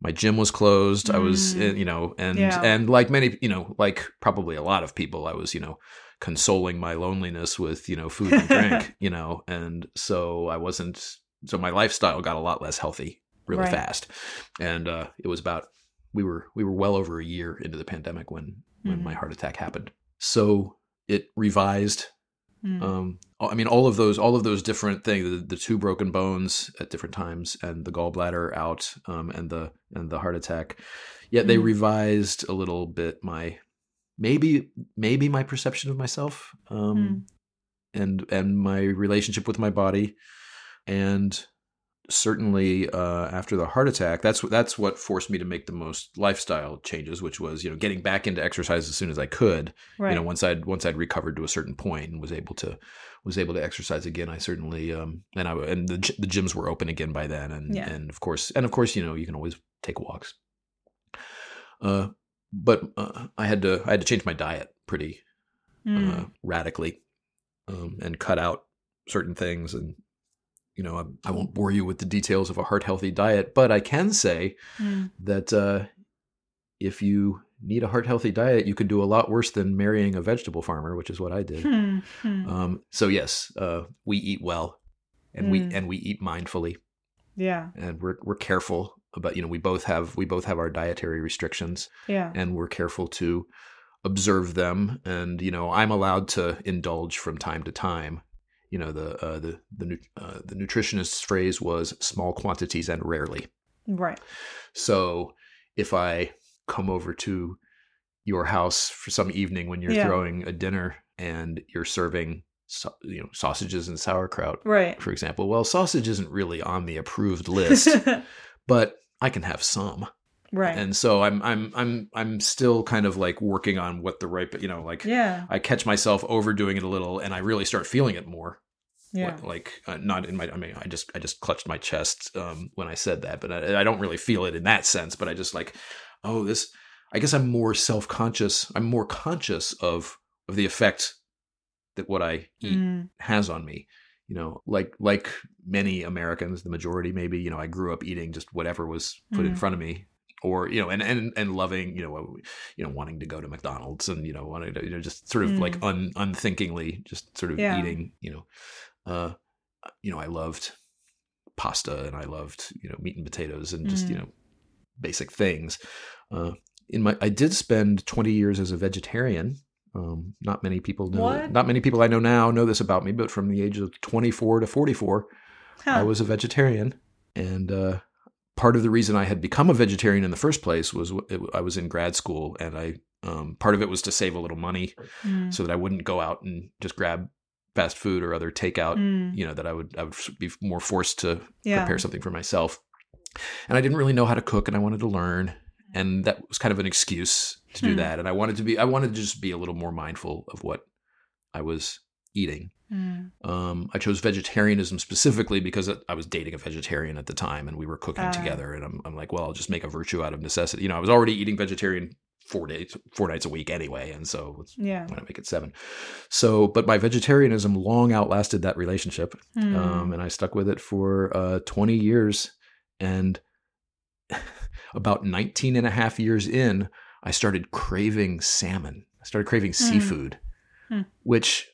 A: My gym was closed. I was,
B: Mm.
A: eh, you know, and,
B: Yeah.
A: and like many, you know, like probably a lot of people, I was, you know, consoling my loneliness with, you know, food and drink, you know, and so I wasn't, so my lifestyle got a lot less healthy really
B: Right.
A: fast. And, uh, it was about, we were, we were well over a year into the pandemic when, when
B: Mhm.
A: my heart attack happened. So it revised
B: Mm.
A: um i mean all of those all of those different things the, the two broken bones at different times and the gallbladder out um and the and the heart attack yet they
B: Mm.
A: revised a little bit my maybe maybe my perception of myself um
B: Mm.
A: and and my relationship with my body and certainly uh, after the heart attack, that's what that's what forced me to make the most lifestyle changes, which was you know getting back into exercise as soon as I could.
B: right.
A: You know, once I'd once I'd recovered to a certain point and was able to was able to exercise again, I certainly um and I and the the gyms were open again by then, and
B: Yeah.
A: and of course and of course you know you can always take walks. Uh, but uh, I had to I had to change my diet pretty
B: Mm.
A: uh, radically um, and cut out certain things. And, you know, I, I won't bore you with the details of a heart healthy diet, but I can say
B: Mm.
A: that uh, if you need a heart healthy diet, you could do a lot worse than marrying a vegetable farmer, which is what I did.
B: Hmm. Hmm.
A: Um, so yes, uh, we eat well, and we
B: Mm.
A: and we eat mindfully,
B: yeah.
A: and we're we're careful about you know we both have we both have our dietary restrictions,
B: Yeah.
A: and we're careful to observe them and you know i'm allowed to indulge from time to time you know the uh, the the, uh, the nutritionist's phrase was small quantities and rarely
B: Right.
A: so if i come over to your house for some evening when you're
B: Yeah.
A: throwing a dinner and you're serving you know sausages and sauerkraut
B: Right.
A: for example well sausage isn't really on the approved list but i can have some
B: right.
A: and so I'm I'm I'm I'm still kind of like working on what the right you know like
B: yeah.
A: I catch myself overdoing it a little and I really start feeling it more
B: Yeah.
A: Like uh, not in my I mean I just I just clutched my chest um when I said that but I, I don't really feel it in that sense but I just like oh this I guess I'm more self-conscious I'm more conscious of of the effect that what I eat
B: Mm.
A: has on me you know like like many americans the majority maybe you know i grew up eating just whatever was put in
B: Mhm.
A: front of me or you know and and and loving you know you know wanting to go to mcdonald's and you know wanting to you know just sort of like un, unthinkingly just sort of
B: Mm. Yeah.
A: eating you know uh you know i loved pasta and i loved you know meat and potatoes and just you
B: Mm.
A: know basic things uh in my i did spend 20 years as a vegetarian um, not many people know.
B: What?
A: Not many people I know now know this about me, but from the age of 24 to 44,
B: Huh.
A: I was a vegetarian, and uh, part of the reason I had become a vegetarian in the first place was it, I was in grad school, and I um, part of it was to save a little money
B: Mm.
A: so that I wouldn't go out and just grab fast food or other takeout.
B: Mm.
A: You know that I would I would be more forced to
B: Yeah.
A: prepare something for myself, and I didn't really know how to cook, and I wanted to learn, and that was kind of an excuse to do
B: Hmm.
A: that. And I wanted to be I wanted to just be a little more mindful of what I was eating.
B: Mm.
A: Um, I chose vegetarianism specifically because I was dating a vegetarian at the time and we were cooking
B: Ah.
A: together. And I'm, I'm like, well, I'll just make a virtue out of necessity. You know, I was already eating vegetarian four days, four nights a week anyway. And so
B: Yeah.
A: I'm going to make it seven. So, but my vegetarianism long outlasted that relationship.
B: Mm.
A: Um, and I stuck with it for uh, 20 years. And about 19 and a half years in, I started craving salmon. I started craving seafood,
B: Hmm.
A: which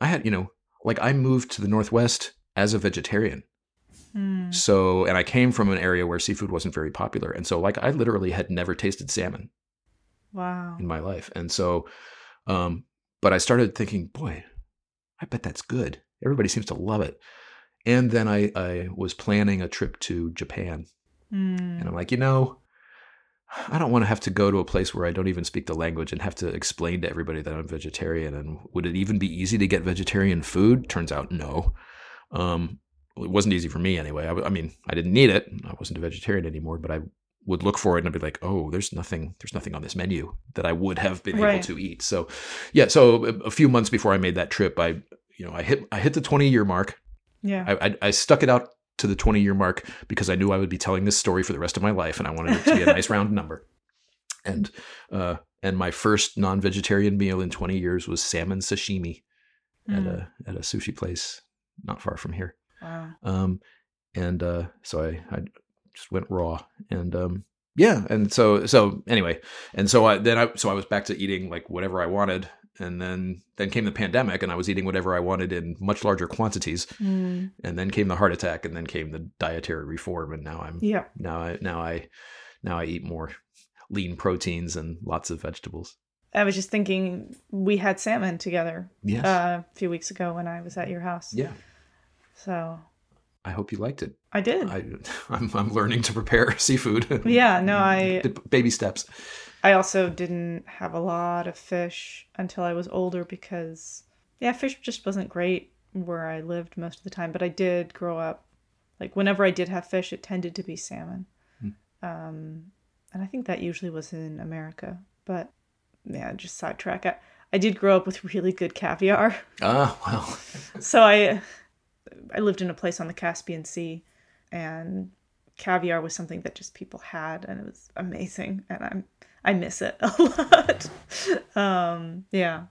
A: I had, you know, like I moved to the Northwest as a vegetarian.
B: Mm.
A: So, and I came from an area where seafood wasn't very popular. And so, like, I literally had never tasted salmon
B: Wow.
A: in my life. And so, um, but I started thinking, boy, I bet that's good. Everybody seems to love it. And then I, I was planning a trip to Japan.
B: Mm.
A: And I'm like, you know, I don't want to have to go to a place where I don't even speak the language and have to explain to everybody that I'm vegetarian. And would it even be easy to get vegetarian food? Turns out, no. Um, it wasn't easy for me anyway. I, I mean, I didn't need it. I wasn't a vegetarian anymore, but I would look for it and I'd be like, oh, there's nothing, there's nothing on this menu that I would have been able to eat. So, yeah. So a, a few months before I made that trip, I, you know, I hit, I hit the 20 year mark.
B: Yeah.
A: I, I, I stuck it out to the 20 year mark because I knew I would be telling this story for the rest of my life and I wanted it to be a nice round number. And, uh, and my first non vegetarian meal in 20 years was salmon sashimi at
B: Mm.
A: a, at a sushi place not far from here.
B: Wow.
A: Um, and, uh, so I, I just went raw and, um, yeah. And so, so anyway, and so I, then I, so I was back to eating like whatever I wanted. And then, then came the pandemic and I was eating whatever I wanted in much larger quantities
B: Mm.
A: and then came the heart attack and then came the dietary reform and now i'm
B: Yeah.
A: now i now i now i eat more lean proteins and lots of vegetables
B: I was just thinking we had salmon together
A: yes
B: uh, a few weeks ago when I was at your house.
A: yeah
B: So
A: i hope you liked it
B: I did.
A: i i'm, I'm learning to prepare seafood
B: yeah. No, I
A: baby steps
B: I also didn't have a lot of fish until I was older because yeah, fish just wasn't great where I lived most of the time. But I did grow up like whenever I did have fish, it tended to be salmon.
A: Hmm.
B: Um, and I think that usually was in America. But yeah, just sidetrack. I, I did grow up with really good caviar.
A: ah well
B: so I I lived in a place on the Caspian Sea and caviar was something that just people had and it was amazing and I'm I miss it a lot. um yeah.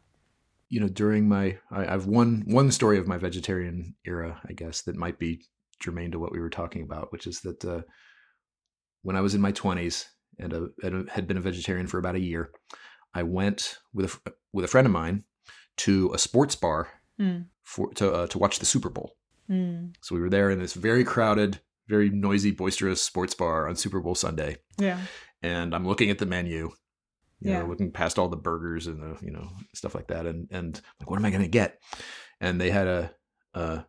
A: you know during my I, i've one one story of my vegetarian era i guess that might be germane to what we were talking about which is that uh, when i was in my 20s and, a, and had been a vegetarian for about a year i went with a, with a friend of mine to a sports bar
B: Mm.
A: for to uh, to watch the super bowl
B: Mm.
A: so we were there in this very crowded very noisy boisterous sports bar on super bowl sunday
B: Yeah.
A: and I'm looking at the menu, you
B: Yeah.
A: know, looking past all the burgers and the, you know, stuff like that. And, and like, what am I going to get? And they had a, uh,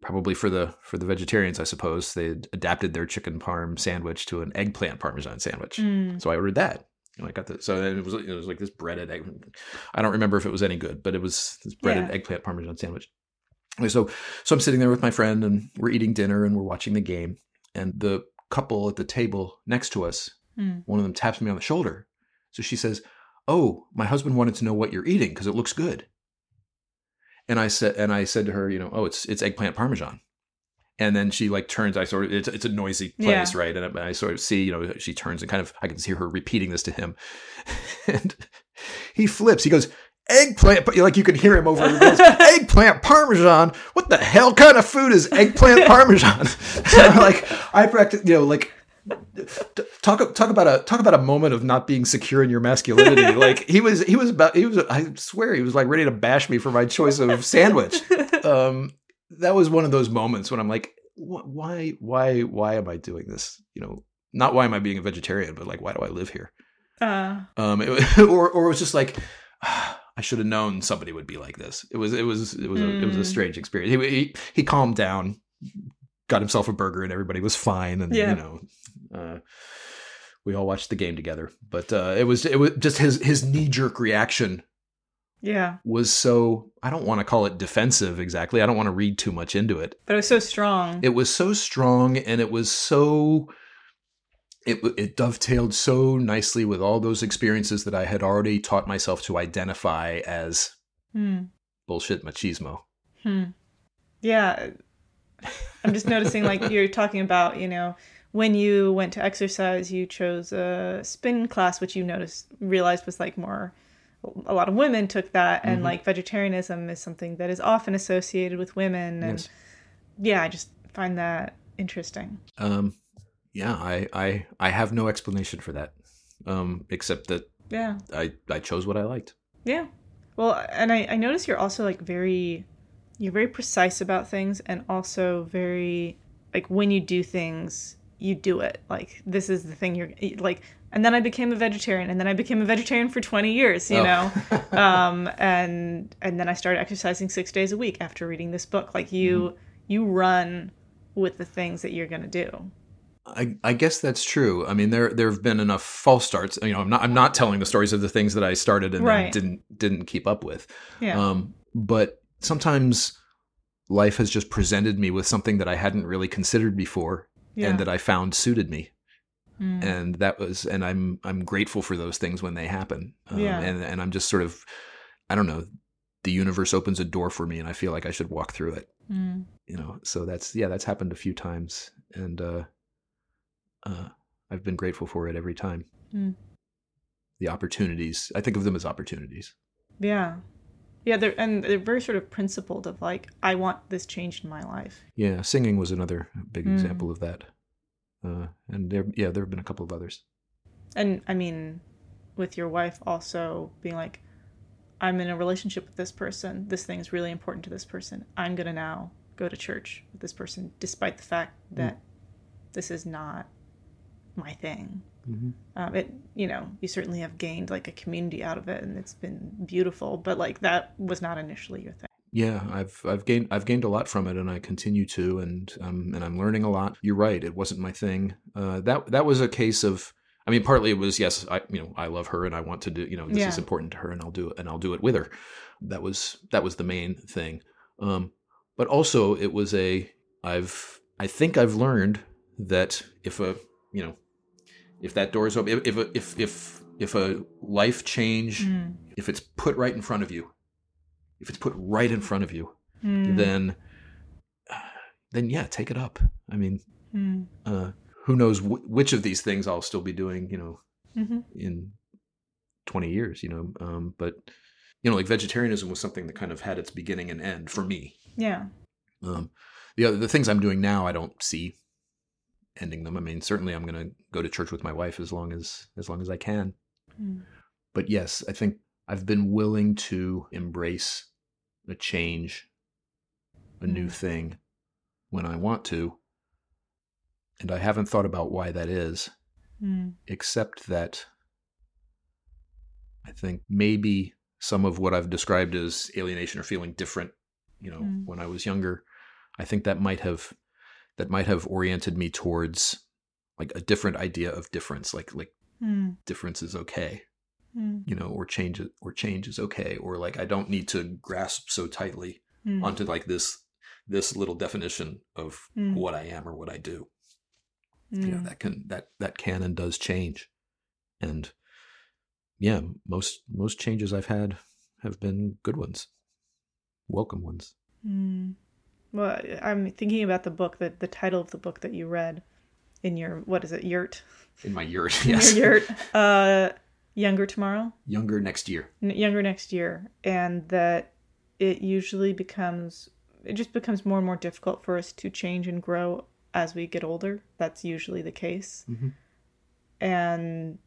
A: probably for the, for the vegetarians, I suppose they had adapted their chicken parm sandwich to an eggplant Parmesan sandwich.
B: Mm.
A: So I ordered that. And I got the, so then it was, it was like this breaded egg. I don't remember if it was any good, but it was this breaded
B: Yeah.
A: eggplant Parmesan sandwich. So, so I'm sitting there with my friend and we're eating dinner and we're watching the game. And the couple at the table next to us
B: Mm.
A: one of them taps me on the shoulder. So she says, "Oh, my husband wanted to know what you're eating because it looks good." And I said, and I said to her, you know, "Oh, it's it's eggplant parmesan." And then she like turns. I sort of it's, it's a noisy place,
B: Yeah.
A: right? And I, I sort of see, you know, she turns and kind of I can see her repeating this to him, and he flips. He goes. Eggplant, but like you can hear him over. He goes, eggplant parmesan. What the hell kind of food is eggplant parmesan? Like I practice, you know, like talk talk about a talk about a moment of not being secure in your masculinity. like he was he was about he was I swear he was like ready to bash me for my choice of sandwich. Um, that was one of those moments when I'm like, wh- why why why am I doing this? You know, not why am I being a vegetarian, but like why do I live here?
B: Uh,
A: Um, it, or or it was just like. I should have known somebody would be like this. It was it was it was a, it was a
B: Mm.
A: strange experience. He, he he calmed down, got himself a burger, and everybody was fine. And
B: Yeah.
A: you know, uh, we all watched the game together. But uh, it was it was just his his knee jerk reaction
B: yeah.
A: was so I don't want to call it defensive exactly. I don't want to read too much into it.
B: But it was so strong.
A: It was so strong and it was so it it dovetailed so nicely with all those experiences that I had already taught myself to identify as
B: Hmm.
A: bullshit machismo.
B: Hmm. Yeah. I'm just noticing like you're talking about, you know, when you went to exercise, you chose a spin class, which you noticed realized was like more a lot of women took that and
A: Mhm.
B: like vegetarianism is something that is often associated with women and
A: Yes.
B: yeah, I just find that interesting.
A: Um, yeah, I, I, I have no explanation for that, um, except that
B: Yeah.
A: I, I chose what I liked.
B: Yeah. Well, and I, I notice you're also like very, you're very precise about things and also very like when you do things, you do it. Like this is the thing you're like. And then I became a vegetarian, and then I became a vegetarian for 20 years, you oh. know. um, and and then I started exercising six days a week after reading this book. Like you, mm. you run with the things that you're gonna do.
A: I, I guess that's true. I mean, there there have been enough false starts. You know, I'm not I'm not telling the stories of the things that I started and right. didn't didn't keep up with.
B: Yeah. Um,
A: but sometimes life has just presented me with something that I hadn't really considered before, yeah. and that I found suited me. Mm. And that was, and I'm I'm grateful for those things when they happen.
B: Um, yeah.
A: And and I'm just sort of, I don't know, the universe opens a door for me, and I feel like I should walk through it. Mm. You know, so that's yeah, that's happened a few times, and. uh uh, I've been grateful for it every time. Mm. The opportunities, I think of them as opportunities.
B: Yeah. Yeah, they're and they're very sort of principled of like, I want this changed in my life.
A: Yeah, singing was another big mm. example of that. Uh, and there, yeah, there have been a couple of others.
B: And I mean, with your wife also being like, I'm in a relationship with this person. This thing is really important to this person. I'm gonna now go to church with this person, despite the fact that mm. this is not my thing. Mm-hmm. Um, it, you know, you certainly have gained like a community out of it, and it's been beautiful. But like that was not initially your thing.
A: Yeah, I've I've gained I've gained a lot from it, and I continue to, and um, and I'm learning a lot. You're right; it wasn't my thing. Uh, that that was a case of. I mean, partly it was yes, I you know I love her and I want to do you know this yeah. is important to her and I'll do it and I'll do it with her. That was that was the main thing. Um, but also it was a I've I think I've learned that if a you know if that door is open, if if if if, if a life change, mm. if it's put right in front of you, if it's put right in front of you, mm. then then yeah, take it up. I mean, mm. uh, who knows w- which of these things I'll still be doing, you know, mm-hmm. in twenty years, you know. Um, but you know, like vegetarianism was something that kind of had its beginning and end for me.
B: Yeah.
A: Um, the other the things I'm doing now, I don't see ending them. I mean, certainly I'm going to go to church with my wife as long as as long as I can. Mm. But yes, I think I've been willing to embrace a change, a mm. new thing when I want to. And I haven't thought about why that is, mm. except that I think maybe some of what I've described as alienation or feeling different, you know, mm. when I was younger, I think that might have that might have oriented me towards like a different idea of difference like like mm. difference is okay mm. you know or change or change is okay or like i don't need to grasp so tightly mm. onto like this this little definition of hmm. what i am or what i do you know hmm. that can that that can and does change and yeah most most changes i've had have been good ones welcome ones
B: mm. Well, I'm thinking about the book that the title of the book that you read in your what is it yurt?
A: In my yurt, yes.
B: your yurt. Uh, younger tomorrow.
A: Younger next year.
B: N- younger next year, and that it usually becomes it just becomes more and more difficult for us to change and grow as we get older. That's usually the case, mm-hmm. and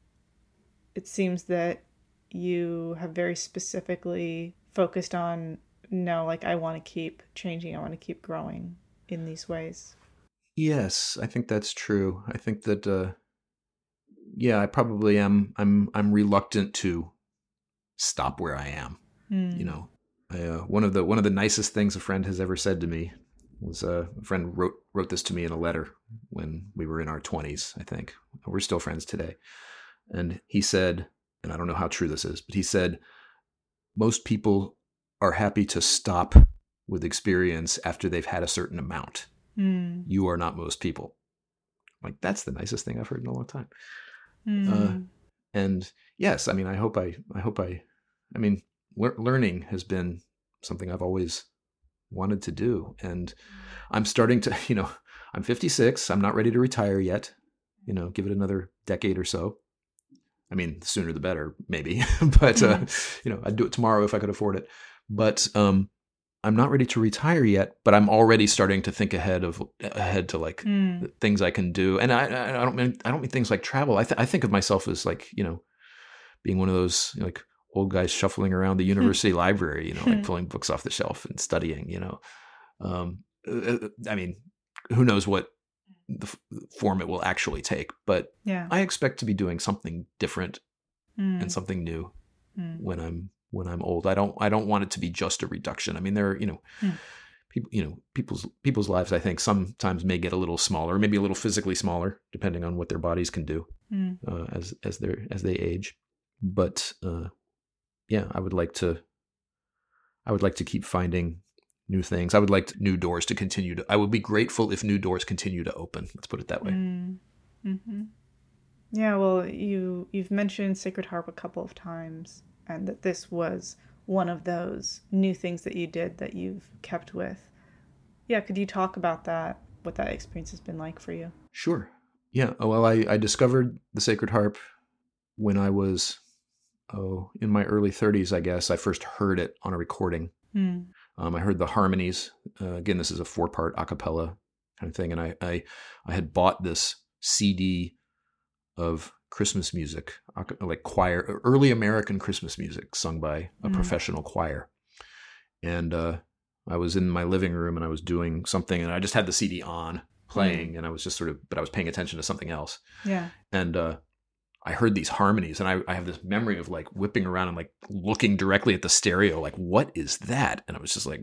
B: it seems that you have very specifically focused on no, like I want to keep changing. I want to keep growing in these ways.
A: Yes, I think that's true. I think that uh yeah, I probably am I'm I'm reluctant to stop where I am. Mm. You know, I, uh, one of the one of the nicest things a friend has ever said to me was uh, a friend wrote wrote this to me in a letter when we were in our 20s, I think. We're still friends today. And he said, and I don't know how true this is, but he said most people are happy to stop with experience after they've had a certain amount. Mm. You are not most people. Like that's the nicest thing I've heard in a long time. Mm. Uh, and yes, I mean, I hope I, I hope I, I mean, le- learning has been something I've always wanted to do, and I'm starting to, you know, I'm 56. I'm not ready to retire yet. You know, give it another decade or so. I mean, the sooner the better, maybe. but uh, mm. you know, I'd do it tomorrow if I could afford it but um, I'm not ready to retire yet, but I'm already starting to think ahead of ahead to like mm. things I can do. And I, I don't mean I don't mean things like travel. I th- I think of myself as like you know being one of those you know, like old guys shuffling around the university library, you know, like pulling books off the shelf and studying. You know, um, uh, uh, I mean, who knows what the f- form it will actually take. But
B: Yeah.
A: I expect to be doing something different
B: Mm,
A: and something new
B: mm,
A: when I'm when I'm old. I don't I don't want it to be just a reduction. I mean, there are you know,
B: Hmm.
A: people you know people's people's lives. I think sometimes may get a little smaller, maybe a little physically smaller, depending on what their bodies can do
B: mm,
A: uh, as as they as they age. But uh, yeah, I would like to. I would like to keep finding new things. I would like to- new doors to continue to. I would be grateful if new doors continue to open. Let's put it that way.
B: mm, mhm. Yeah, well, you you've mentioned Sacred Harp a couple of times, and that this was one of those new things that you did that you've kept with. Yeah, could you talk about that? What that experience has been like for you?
A: Sure. Yeah. Oh, well, I, I discovered the Sacred Harp when I was, oh, in my early 30s, I guess. I first heard it on a recording.
B: Mm,
A: Um, I heard the harmonies. Uh, again, this is a four part a cappella kind of thing. And I, I, I had bought this CD of Christmas music, like choir, early American Christmas music sung by a
B: Mm.
A: professional choir. And uh, I was in my living room and I was doing something and I just had the CD on playing and I was just sort of, but I was paying attention to something else.
B: yeah.
A: And uh, I heard these harmonies and I, I have this memory of like whipping around and like looking directly at the stereo, like, what is that? And I was just like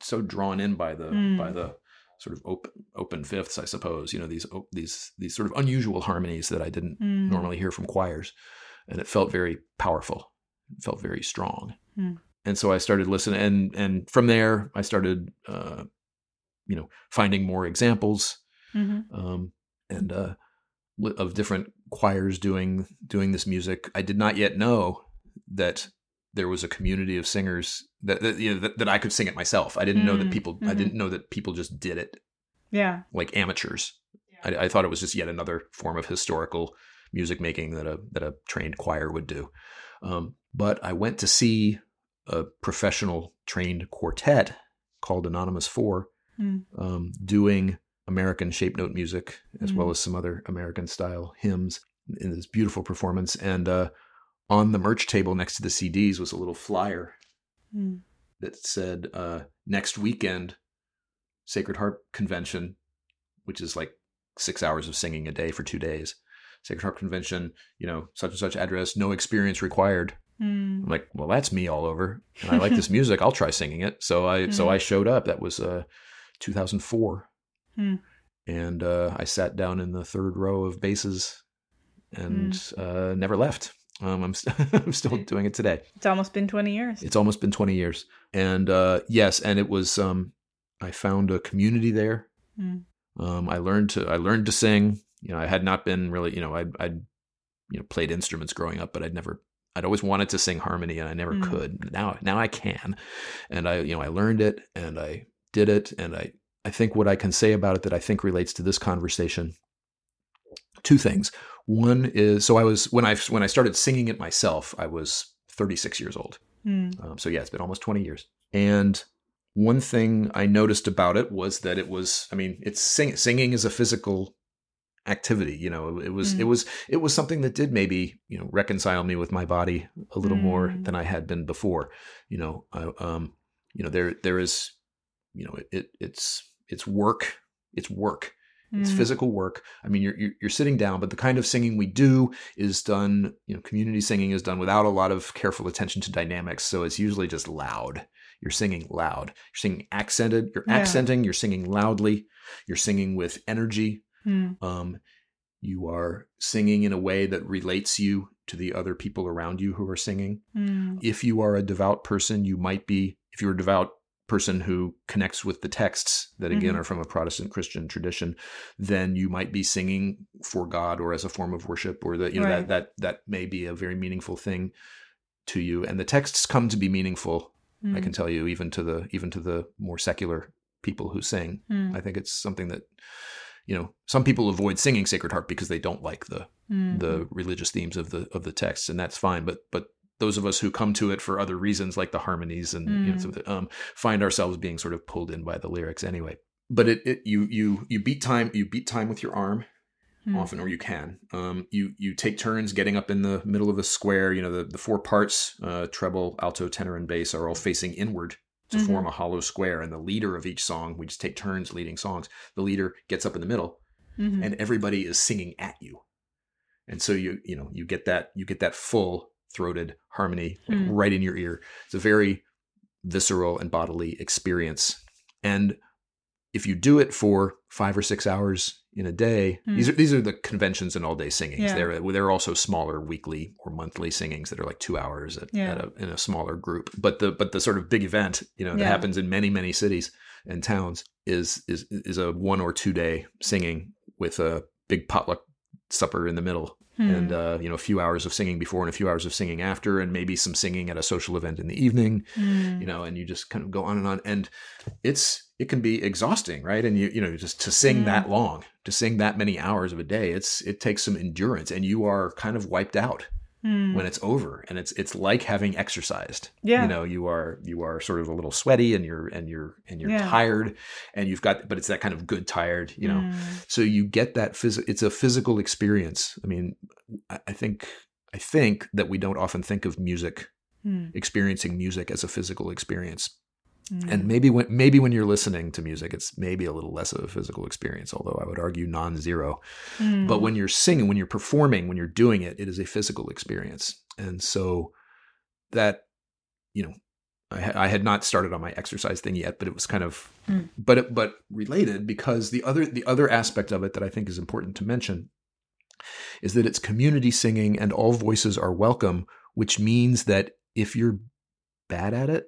A: so drawn in by the,
B: Mm.
A: by the, sort of open open fifths, I suppose. You know these these these sort of unusual harmonies that I didn't
B: Mm,
A: normally hear from choirs, and it felt very powerful. It felt very strong.
B: Hmm.
A: And so I started listening, and and from there I started, uh, you know, finding more examples
B: mhm,
A: um, and uh, of different choirs doing doing this music. I did not yet know that there was a community of singers that that, you know, that, that I could sing it myself. I didn't know that
B: Mm,
A: people. I
B: mhm.
A: didn't know that people just did it
B: Yeah.
A: like amateurs. I, I thought it was just yet another form of historical music making that a that a trained choir would do. Um, but I went to see a professional trained quartet called Anonymous Four
B: Mm.
A: um, doing American shape note music as well
B: Mm.
A: as some other American style hymns in this beautiful performance. And uh, on the merch table next to the CDs was a little flyer
B: Mm.
A: that said uh, next weekend Sacred Harp Convention, which is like six hours of singing a day for two days. Sacred Harp Convention, you know, such and such address, no experience required.
B: Mm.
A: I'm like, well, that's me all over, and I like this music. I'll try singing it. So I so
B: Mhm.
A: I showed up. That was uh, 2004,
B: Hmm.
A: and uh, I sat down in the third row of basses, and uh, never left. Um, I'm st- I'm still doing it today.
B: It's almost been 20 years.
A: It's almost been 20 years, and uh, yes, and it was. Um, I found a community there.
B: Mm.
A: Um, I learned to I learned to sing. You know, I had not been really. You know, I'd, I'd you know played instruments growing up, but I'd never. I'd always wanted to sing harmony, and I never
B: Mm.
A: could. Now, now I can, and I you know I learned it, and I did it, and I I think what I can say about it that I think relates to this conversation. Two things. One is so I was when I when I started singing it myself, I was 36 years old.
B: Mm.
A: Um, so yeah, it's been almost 20 years. And one thing I noticed about it was that it was, I mean, it's sing, singing is a physical activity. You know, it was,
B: Mm.
A: it was, it was something that did maybe, you know, reconcile me with my body a little more
B: Mm.
A: than I had been before. You know, I, um, you know, there, there is, you know, it, it it's, it's work. It's work. It's
B: Mm.
A: physical work. I mean, you're, you're you're sitting down, but the kind of singing we do is done. You know, community singing is done without a lot of careful attention to dynamics. So it's usually just loud. You're singing loud. You're singing accented. You're
B: Yeah.
A: accenting. You're singing loudly. You're singing with energy.
B: Mm.
A: Um, you are singing in a way that relates you to the other people around you who are singing
B: Mm.
A: if you are a devout person, you might be, if you're a devout person who connects with the texts that again
B: Mhm.
A: are from a Protestant Christian tradition, then you might be singing for God or as a form of worship, or that you know
B: Right.
A: that that that may be a very meaningful thing to you. And the texts come to be meaningful. I
B: Mm.
A: can tell you, even to the even to the more secular people who sing.
B: Mm.
A: I think it's something that you know some people avoid singing Sacred Harp because they don't like the
B: Mm.
A: the religious themes of the of the texts, and that's fine. But but those of us who come to it for other reasons, like the harmonies and you know,
B: Mm.
A: um, find ourselves being sort of pulled in by the lyrics anyway. But it, it you you you beat time you beat time with your arm
B: Mm.
A: often, or you can. Um, you you take turns getting up in the middle of the square. You know the the four parts uh, treble, alto, tenor, and bass are all facing inward to
B: Mhm.
A: form a hollow square. And the leader of each song, we just take turns leading songs. The leader gets up in the middle
B: Mhm.
A: and everybody is singing at you and so you you know you get that you get that full throated harmony
B: Mm.
A: right in your ear it's a very visceral and bodily experience and if you do it for five or six hours in a day
B: Mm.
A: these are these are the conventions and all day singings
B: Yeah.
A: there there are also smaller weekly or monthly singings that are like two hours at,
B: Yeah.
A: at a, in a smaller group but the but the sort of big event you know that
B: Yeah.
A: happens in many many cities and towns is is is a one or two day singing with a big potluck supper in the middle
B: Hmm.
A: and uh, you know a few hours of singing before and a few hours of singing after and maybe some singing at a social event in the evening
B: Hmm.
A: you know and you just kind of go on and on and it's it can be exhausting right and you you know just to sing that long to sing that many hours of a day it's it takes some endurance and you are kind of wiped out
B: Hmm.
A: when it's over and it's it's like having exercised
B: Yeah.
A: you know you are you are sort of a little sweaty and you're and you're and you're
B: Yeah.
A: tired and you've got but it's that kind of good tired you know
B: Hmm.
A: so you get that phys- it's a physical experience i mean I, think i think that we don't often think of music
B: Hmm.
A: experiencing music as a physical experience
B: Hmm.
A: and maybe when maybe when you're listening to music it's maybe a little less of a physical experience although i would argue non-zero
B: Hmm.
A: but when you're singing when you're performing when you're doing it it is a physical experience and so that you know I, I had not started on my exercise thing yet but it was kind of
B: Mm.
A: but it, but related because the other the other aspect of it that i think is important to mention is that it's community singing and all voices are welcome which means that if you're bad at it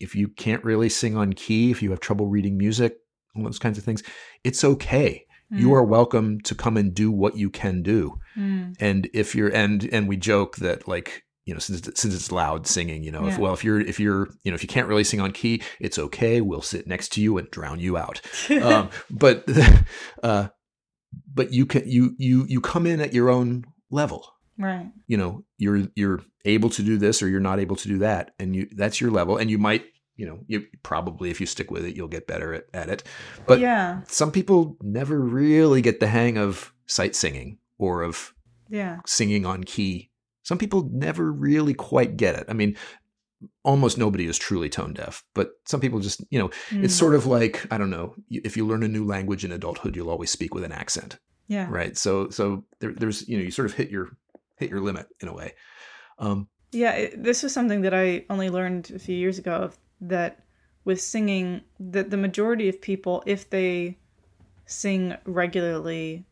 A: if you can't really sing on key if you have trouble reading music all those kinds of things it's okay. You
B: Hmm.
A: are welcome to come and do what you can do.
B: Hmm.
A: and if you're and and we joke that like you know since it's- since it's loud singing you know if well if you're if you're you know if you can't really sing on key it's okay. We'll sit next to you and drown you out. Um, but uh but you can you you you come in at your own level
B: right.
A: you know you're you're able to do this or you're not able to do that and you that's your level and you might you know you probably if you stick with it you'll get better at, at it but
B: yeah.
A: some people never really get the hang of sight singing or of
B: Yeah.
A: singing on key. Some people never really quite get it. I mean, almost nobody is truly tone deaf, but some people just, you know, it's
B: Hmm.
A: sort of like, I don't know, if you learn a new language in adulthood, you'll always speak with an accent,
B: Yeah.
A: right? So, so there, there's, you know, you sort of hit your, hit your limit in a way. Um,
B: Yeah, it, this was something that I only learned a few years ago that with singing that the majority of people if they sing regularly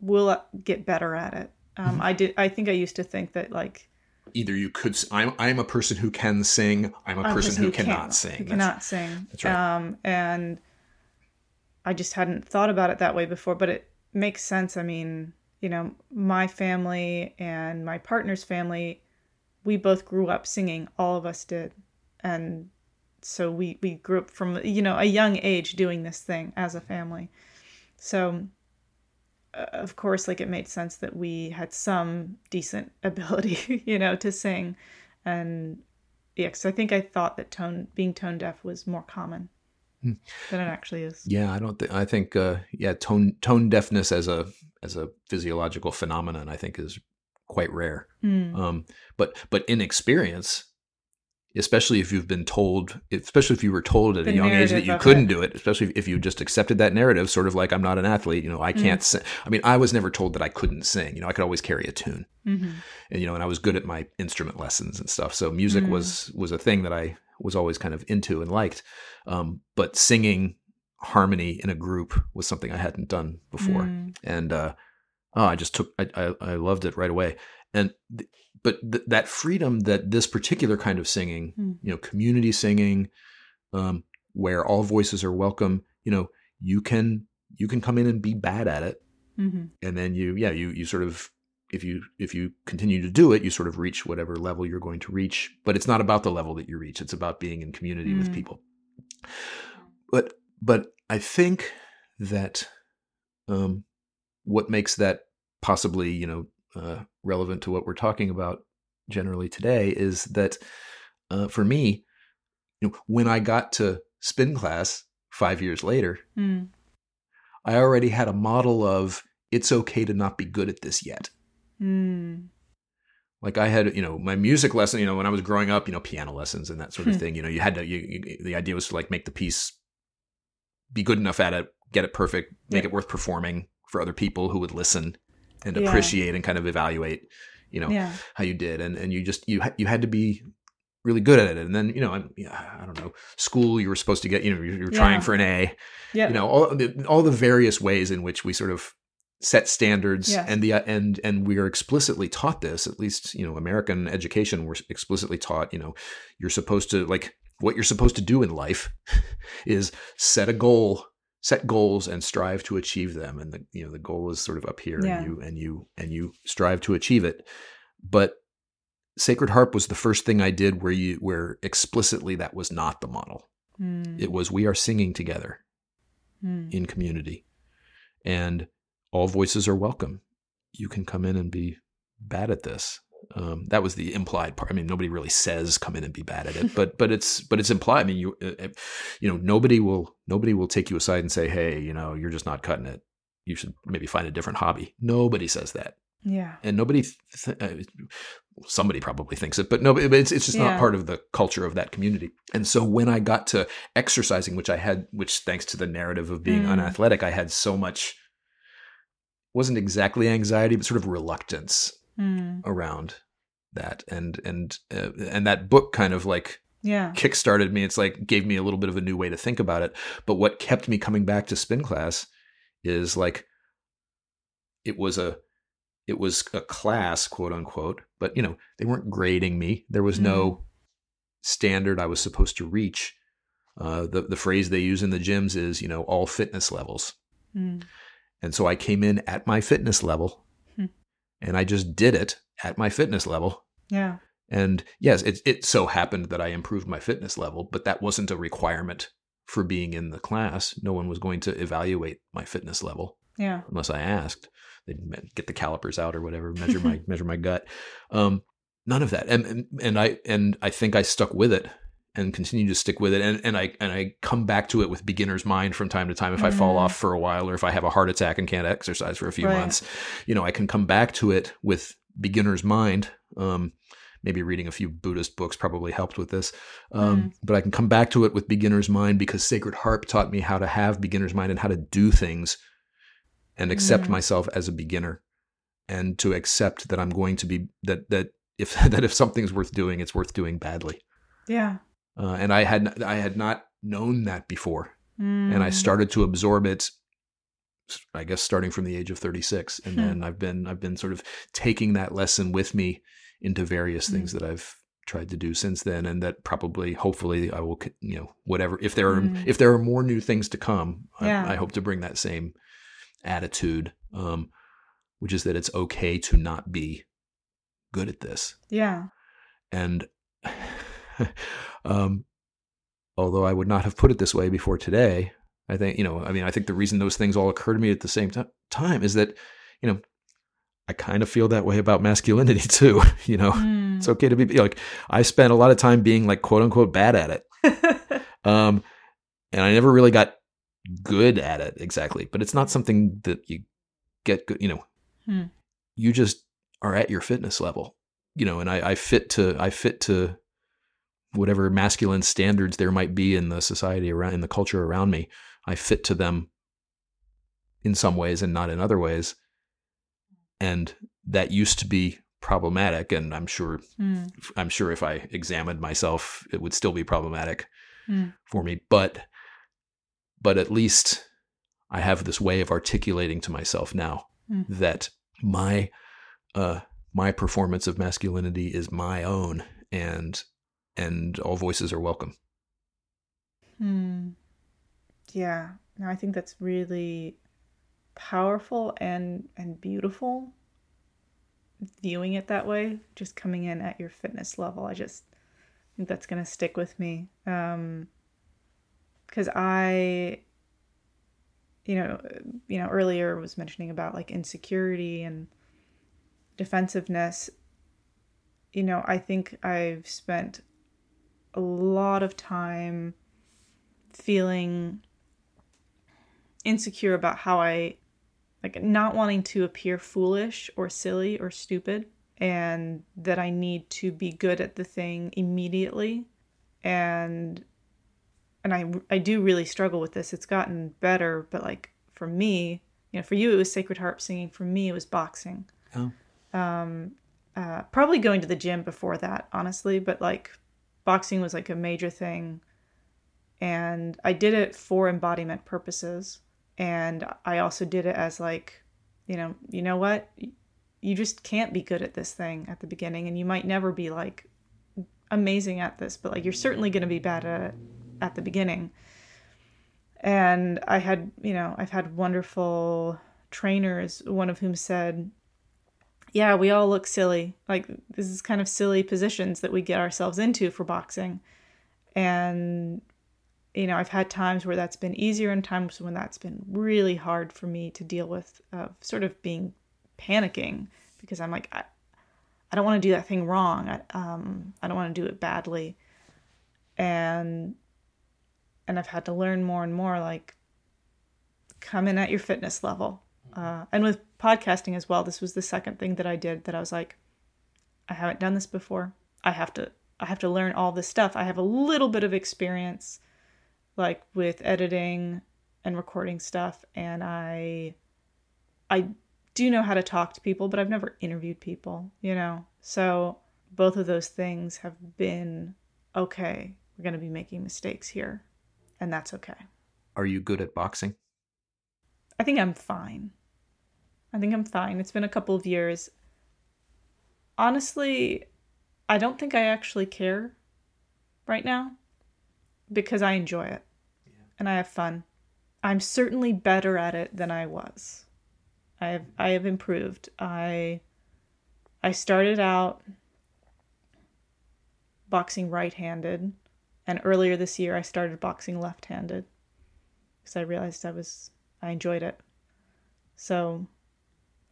B: will get better at it. Um,
A: Mm-hmm.
B: I did I think I used to think that like
A: either you could, I'm, I'm a person who can sing. I'm a
B: I'm a
A: person who cannot
B: can't-
A: sing.
B: Who
A: That's-
B: cannot sing.
A: that's right.
B: Um, and I just hadn't thought about it that way before, but it makes sense. I mean, you know, my family and my partner's family, we both grew up singing. All of us did, and so we we grew up from you know a young age doing this thing as a family. So. uh, Of course, like it made sense that we had some decent ability, you know, to sing, and yeah, because I think I thought that tone being tone deaf was more common. Than it actually is.
A: Yeah, I don't think I think uh yeah, tone tone deafness as a as a physiological phenomenon I think is quite rare.
B: Hmm.
A: Um but but in experience, especially if you've been told especially if you were told at
B: The
A: a young age that you couldn't
B: it.
A: do it, especially if you just accepted that narrative sort of like I'm not an athlete, you know, I can't sing. I mean, I was never told that I couldn't sing. You know, I could always carry a tune
B: hmm
A: and you know and i was good at my instrument lessons and stuff so music
B: Mm.
A: was was a thing that i was always kind of into and liked um, but singing harmony in a group was something i hadn't done before
B: Mm.
A: and uh, oh, i just took i, I, I loved it right away and th- but th- that freedom that this particular kind of singing
B: Mm.
A: you know community singing um, where all voices are welcome you know you can you can come in and be bad at it
B: hmm
A: and then you yeah you you sort of if you if you continue to do it you sort of reach whatever level you're going to reach but it's not about the level that you reach it's about being in community with
B: Mm.
A: people but but i think that um what makes that possibly you know uh, relevant to what we're talking about generally today is that uh, for me you know when i got to spin class five years later
B: Mm.
A: i already had a model of it's okay to not be good at this yet
B: Mm.
A: like i had you know my music lesson you know when i was growing up you know piano lessons and that sort of
B: Hmm.
A: thing you know you had to you, you, the idea was to like make the piece be good enough at it get it perfect, make yeah. it worth performing for other people who would listen and yeah. appreciate and kind of evaluate, you know, yeah. how you did. And and you just you you had to be really good at it. And then, you know, I, I don't know, school, you were supposed to get, you know, you're, you're trying for an A. Yeah. You know, all the, all the various ways in which we sort of set standards yes. and the and and we are explicitly taught this at least you know american education we're explicitly taught you know you're supposed to like what you're supposed to do in life is set a goal set goals and strive to achieve them and the you know the goal is sort of up here yeah. and you and you and you strive to achieve it but sacred harp was the first thing i did where you where explicitly that was not the model mm. it was we are singing together mm. in community and all voices are welcome. You can come in and be bad at this. Um, that was the implied part. I mean, nobody really says come in and be bad at it, but but it's but it's implied. I mean, you uh, uh, you know nobody will nobody will take you aside and say, hey, you know, you're just not cutting it. You should maybe find a different hobby. Nobody says that.
B: Yeah.
A: And nobody, th- uh, somebody probably thinks it, but no, it's it's just yeah. not part of the culture of that community. And so when I got to exercising, which I had, which thanks to the narrative of being mm. unathletic, I had so much wasn't exactly anxiety, but sort of reluctance mm. around that. And and uh, and that book kind of like
B: yeah
A: kickstarted me. It's like gave me a little bit of a new way to think about it. But what kept me coming back to spin class is like it was a it was a class quote unquote but you know they weren't grading me there was mm. no standard i was supposed to reach uh, the the phrase they use in the gyms is you know all fitness levels mm. And so I came in at my fitness level hmm. and I just did it at my fitness level.
B: Yeah.
A: And yes, it, it so happened that I improved my fitness level, but that wasn't a requirement for being in the class. No one was going to evaluate my fitness level.
B: Yeah.
A: Unless I asked. They'd get the calipers out or whatever, measure my measure my gut. Um, none of that. And, and and I and I think I stuck with it and continue to stick with it. And, and I and I come back to it with beginner's mind from time to time if mm-hmm. I fall off for a while or if I have a heart attack and can't exercise for a few right. months. You know, I can come back to it with beginner's mind. Um, maybe reading a few Buddhist books probably helped with this. Um, mm. But I can come back to it with beginner's mind because Sacred Harp taught me how to have beginner's mind and how to do things and accept mm. myself as a beginner and to accept that I'm going to be that that if that if something's worth doing, it's worth doing badly.
B: Yeah
A: uh, and I had I had not known that before, mm. and I mm. started to absorb it. I guess starting from the age of 36, and hmm. then I've been I've been sort of taking that lesson with me into various things mm. that I've tried to do since then, and that probably, hopefully, I will you know whatever if there are mm. if there are more new things to come, yeah. I, I, hope to bring that same attitude, um, which is that it's okay to not be good at this.
B: Yeah,
A: and um, although I would not have put it this way before today, I think, you know, I mean, I think the reason those things all occur to me at the same t- time is that, you know, I kind of feel that way about masculinity too. you know, mm. it's okay to be like, I spent a lot of time being like quote unquote bad at it. um, and I never really got good at it exactly, but it's not something that you get good, you know, mm. you just are at your fitness level, you know, and I, I fit to, I fit to whatever masculine standards there might be in the society around in the culture around me i fit to them in some ways and not in other ways and that used to be problematic and i'm sure mm. i'm sure if i examined myself it would still be problematic mm. for me but but at least i have this way of articulating to myself now mm. that my uh my performance of masculinity is my own and and all voices are welcome.
B: Hmm. Yeah. No, I think that's really powerful and and beautiful viewing it that way just coming in at your fitness level. I just think that's going to stick with me um cuz i you know you know earlier was mentioning about like insecurity and defensiveness. You know i think i've spent a lot of time feeling insecure about how I like not wanting to appear foolish or silly or stupid and that I need to be good at the thing immediately and and I I do really struggle with this. It's gotten better, but like for me, you know, for you it was Sacred Harp singing. For me, it was boxing.
A: Oh.
B: Um, uh, probably going to the gym before that, honestly, but like boxing was like a major thing, and I did it for embodiment purposes, and I also did it as like, you know, you know what, you just can't be good at this thing at the beginning, and you might never be like amazing at this, but like you're certainly going to be bad at it at the beginning. And I had, you know, I've had wonderful trainers, one of whom said, Yeah, we all look silly. Like, this is kind of silly positions that we get ourselves into for boxing. And, you know, I've had times where that's been easier and times when that's been really hard for me to deal with, uh, sort of being panicking because I'm like, I, I don't want to do that thing wrong. I, um, I don't want to do it badly. And and I've had to learn more and more like come in at your fitness level. Uh, and with podcasting as well, this was the second thing that I did that I was like, I haven't done this before. I have to I have to learn all this stuff. I have a little bit of experience like with editing and recording stuff and I I do know how to talk to people, but I've never interviewed people, you know. So both of those things have been okay. We're going to be making mistakes here and that's okay.
A: Are you good at boxing?
B: I think I'm fine. I think I'm fine. It's been a couple of years. Honestly, I don't think I actually care right now because I enjoy it. And I have fun. I'm certainly better at it than I was. I have I have improved. I I started out boxing right-handed and earlier this year, I started boxing left handed because I realized I was, I enjoyed it. So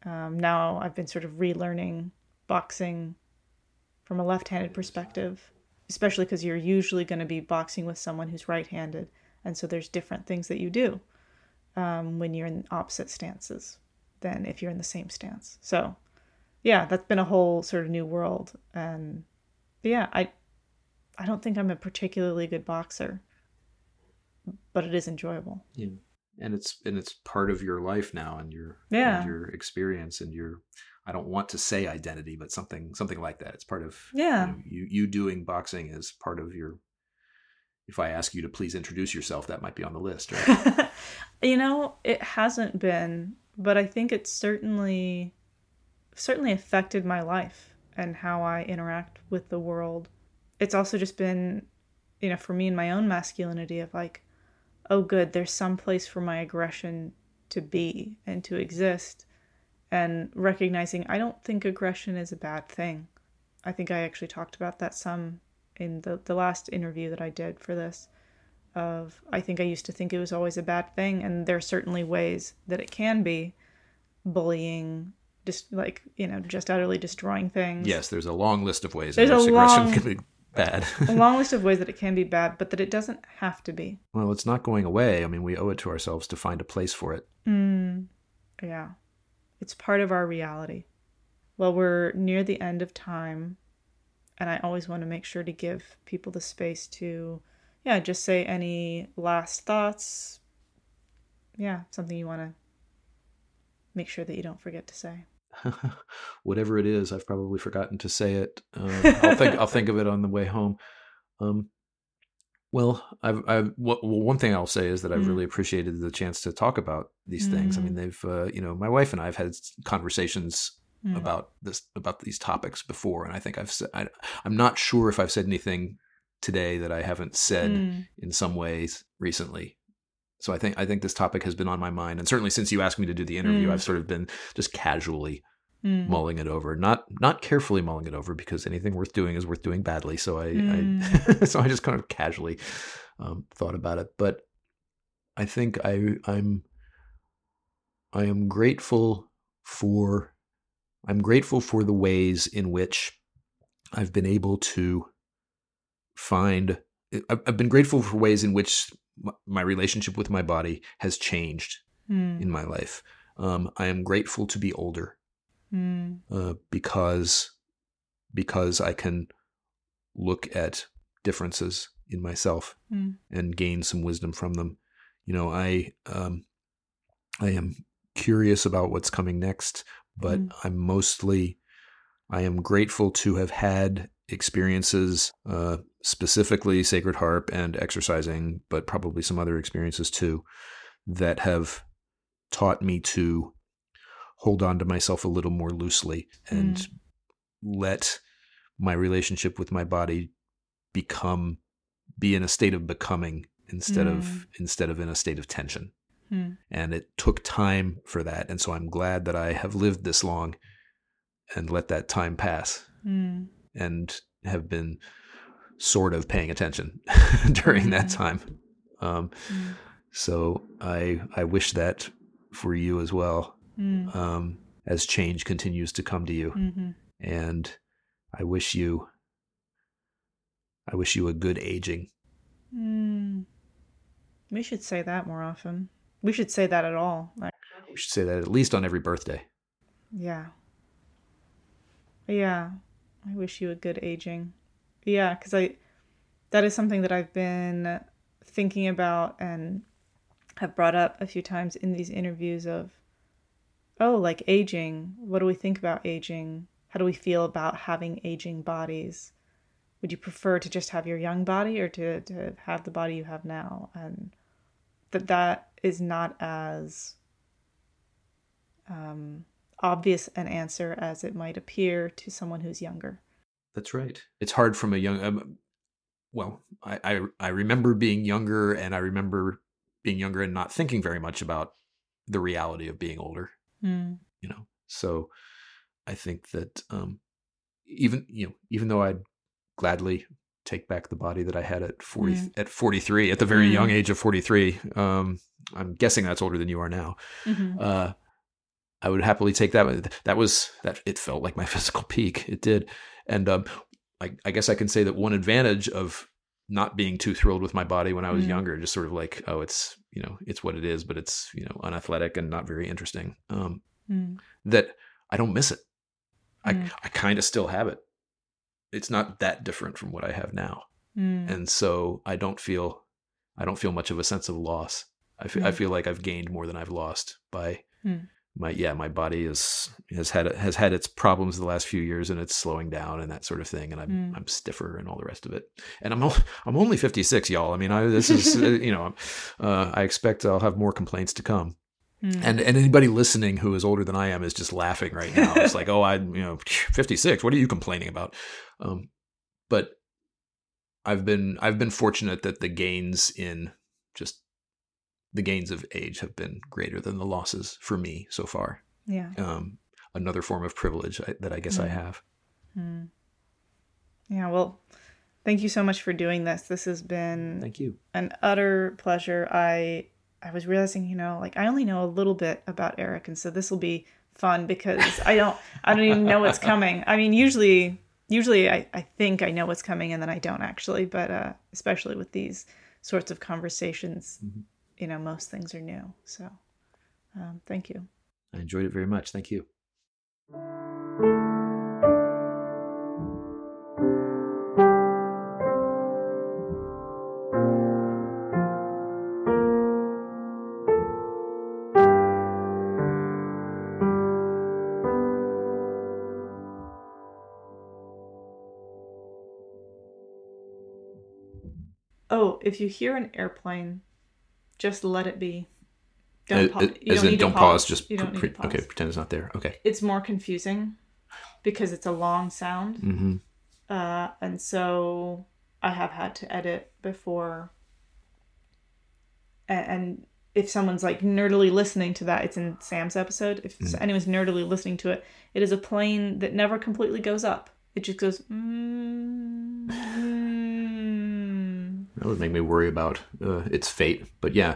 B: um, now I've been sort of relearning boxing from a left handed perspective, especially because you're usually going to be boxing with someone who's right handed. And so there's different things that you do um, when you're in opposite stances than if you're in the same stance. So yeah, that's been a whole sort of new world. And yeah, I, I don't think I'm a particularly good boxer, but it is enjoyable.
A: Yeah. And it's and it's part of your life now and your
B: yeah.
A: and your experience and your I don't want to say identity, but something something like that. It's part of
B: yeah.
A: You, know, you, you doing boxing is part of your. If I ask you to please introduce yourself, that might be on the list, right?
B: you know, it hasn't been, but I think it's certainly certainly affected my life and how I interact with the world it's also just been, you know, for me and my own masculinity of like, oh, good, there's some place for my aggression to be and to exist. And recognizing I don't think aggression is a bad thing. I think I actually talked about that some in the, the last interview that I did for this. Of I think I used to think it was always a bad thing, and there are certainly ways that it can be bullying, just like you know, just utterly destroying things.
A: Yes, there's a long list of ways
B: there's
A: in which
B: a
A: aggression
B: long,
A: can be bad.
B: a long list of ways that it can be bad, but that it doesn't have to be.
A: Well, it's not going away. I mean, we owe it to ourselves to find a place for it.
B: Mm, yeah. It's part of our reality. Well, we're near the end of time, and I always want to make sure to give people the space to, yeah, just say any last thoughts. Yeah, something you want to make sure that you don't forget to say.
A: whatever it is, I've probably forgotten to say it. Uh, I'll think I'll think of it on the way home. Um, well, I've, I've well, one thing I'll say is that I've mm. really appreciated the chance to talk about these mm. things. I mean, mm. they've uh, you know, my wife and I have had conversations mm. about this about these topics before, and I think I've said I, am not sure if I've said anything today that I haven't said mm. in some ways recently. So I think I think this topic has been on my mind, and certainly since you asked me to do the interview, mm. I've sort of been just casually mm. mulling it over, not not carefully mulling it over, because anything worth doing is worth doing badly. So I, mm. I so I just kind of casually um, thought about it, but I think I I'm I am grateful for I'm grateful for the ways in which I've been able to find I've been grateful for ways in which my relationship with my body has changed mm. in my life. Um, I am grateful to be older mm. uh, because because I can look at differences in myself
B: Mm.
A: and gain some wisdom from them. You know, I um, I am curious about what's coming next, but
B: Mm.
A: I'm mostly I am grateful to have had experiences, uh, specifically Sacred Harp and exercising, but probably some other experiences too, that have taught me to hold on to myself a little more loosely and
B: Mm.
A: let my relationship with my body become be in a state of becoming instead of
B: Mm.
A: instead of in a state of tension
B: Mm.
A: and it took time for that and so i'm glad that i have lived this long and let that time pass
B: Mm.
A: and have been sort of paying attention during that
B: Mhm.
A: time um,
B: Mm.
A: so i i wish that for you as well um, as change continues to come to you
B: Mhm.
A: and i wish you i wish you a good aging
B: Mm. We should say that more often. We should say that at all. Like,
A: we should say that at least on every birthday
B: yeah. Yeah. I wish you a good aging. Yeah, because I, that is something that I've been thinking about and have brought up a few times in these interviews of, oh, like aging. What do we think about aging? How do we feel about having aging bodies? Would you prefer to just have your young body or to, to have the body you have now? And that that is not as um, obvious an answer as it might appear to someone who's younger.
A: That's right. It's hard from a young. Um, well, I, I I remember being younger, and I remember being younger and not thinking very much about the reality of being older.
B: Mm.
A: You know, so I think that um, even you know, even though I'd gladly take back the body that I had at forty
B: Mm.
A: at forty three, at the very
B: Mm.
A: young age of forty three. Um, I'm guessing that's older than you are now.
B: hmm
A: uh, I would happily take that. That was that. It felt like my physical peak. It did, and um, I, I guess I can say that one advantage of not being too thrilled with my body when I was
B: Mm.
A: younger, just sort of like, oh, it's you know, it's what it is, but it's you know, unathletic and not very interesting. Um,
B: Mm.
A: that I don't miss it. I
B: Mm.
A: I kind of still have it. It's not that different from what I have now,
B: Mm.
A: and so I don't feel I don't feel much of a sense of loss. I fe- I
B: Mm.
A: feel like I've gained more than I've lost by
B: Mm.
A: my yeah my body is has had has had its problems the last few years and it's slowing down and that sort of thing and I'm
B: Mm.
A: I'm stiffer and all the rest of it and I'm I'm only 56 y'all I mean I this is uh, you know uh, I expect I'll have more complaints to come
B: Mm.
A: And and anybody listening who is older than I am is just laughing right now it's like oh I you know 56 what are you complaining about um but I've been I've been fortunate that the gains in just the gains of age have been greater than the losses for me so far
B: yeah.
A: um, another form of privilege I, that I guess I
B: Mm.
A: have.
B: Mm. Yeah. Well, thank you so much for doing this. This has been
A: Thank you.
B: an utter pleasure. I I was realizing, you know, like I only know a little bit about Erik, and so this will be fun because I don't I don't even know what's coming. I mean, usually usually I, I think I know what's coming and then I don't actually, but uh, especially with these sorts of conversations,
A: Mhm.
B: you know, most things are new. So um, thank you.
A: I enjoyed it very much. Thank you.
B: If you hear an airplane, just let it be. Don't pa-
A: uh,
B: you
A: as
B: don't
A: in, don't pause.
B: pause.
A: Just
B: you don't
A: pre-
B: pause.
A: okay. Pretend it's not there. Okay.
B: It's more confusing because it's a long sound.
A: Mm-hmm.
B: Uh, and so I have had to edit before. And, and if someone's like nerdily listening to that, it's in Sam's episode. If
A: Mhm.
B: anyone's nerdily listening to it, it is a plane that never completely goes up. It just goes. Mm, mm.
A: That would make me worry about uh, its fate. But yeah,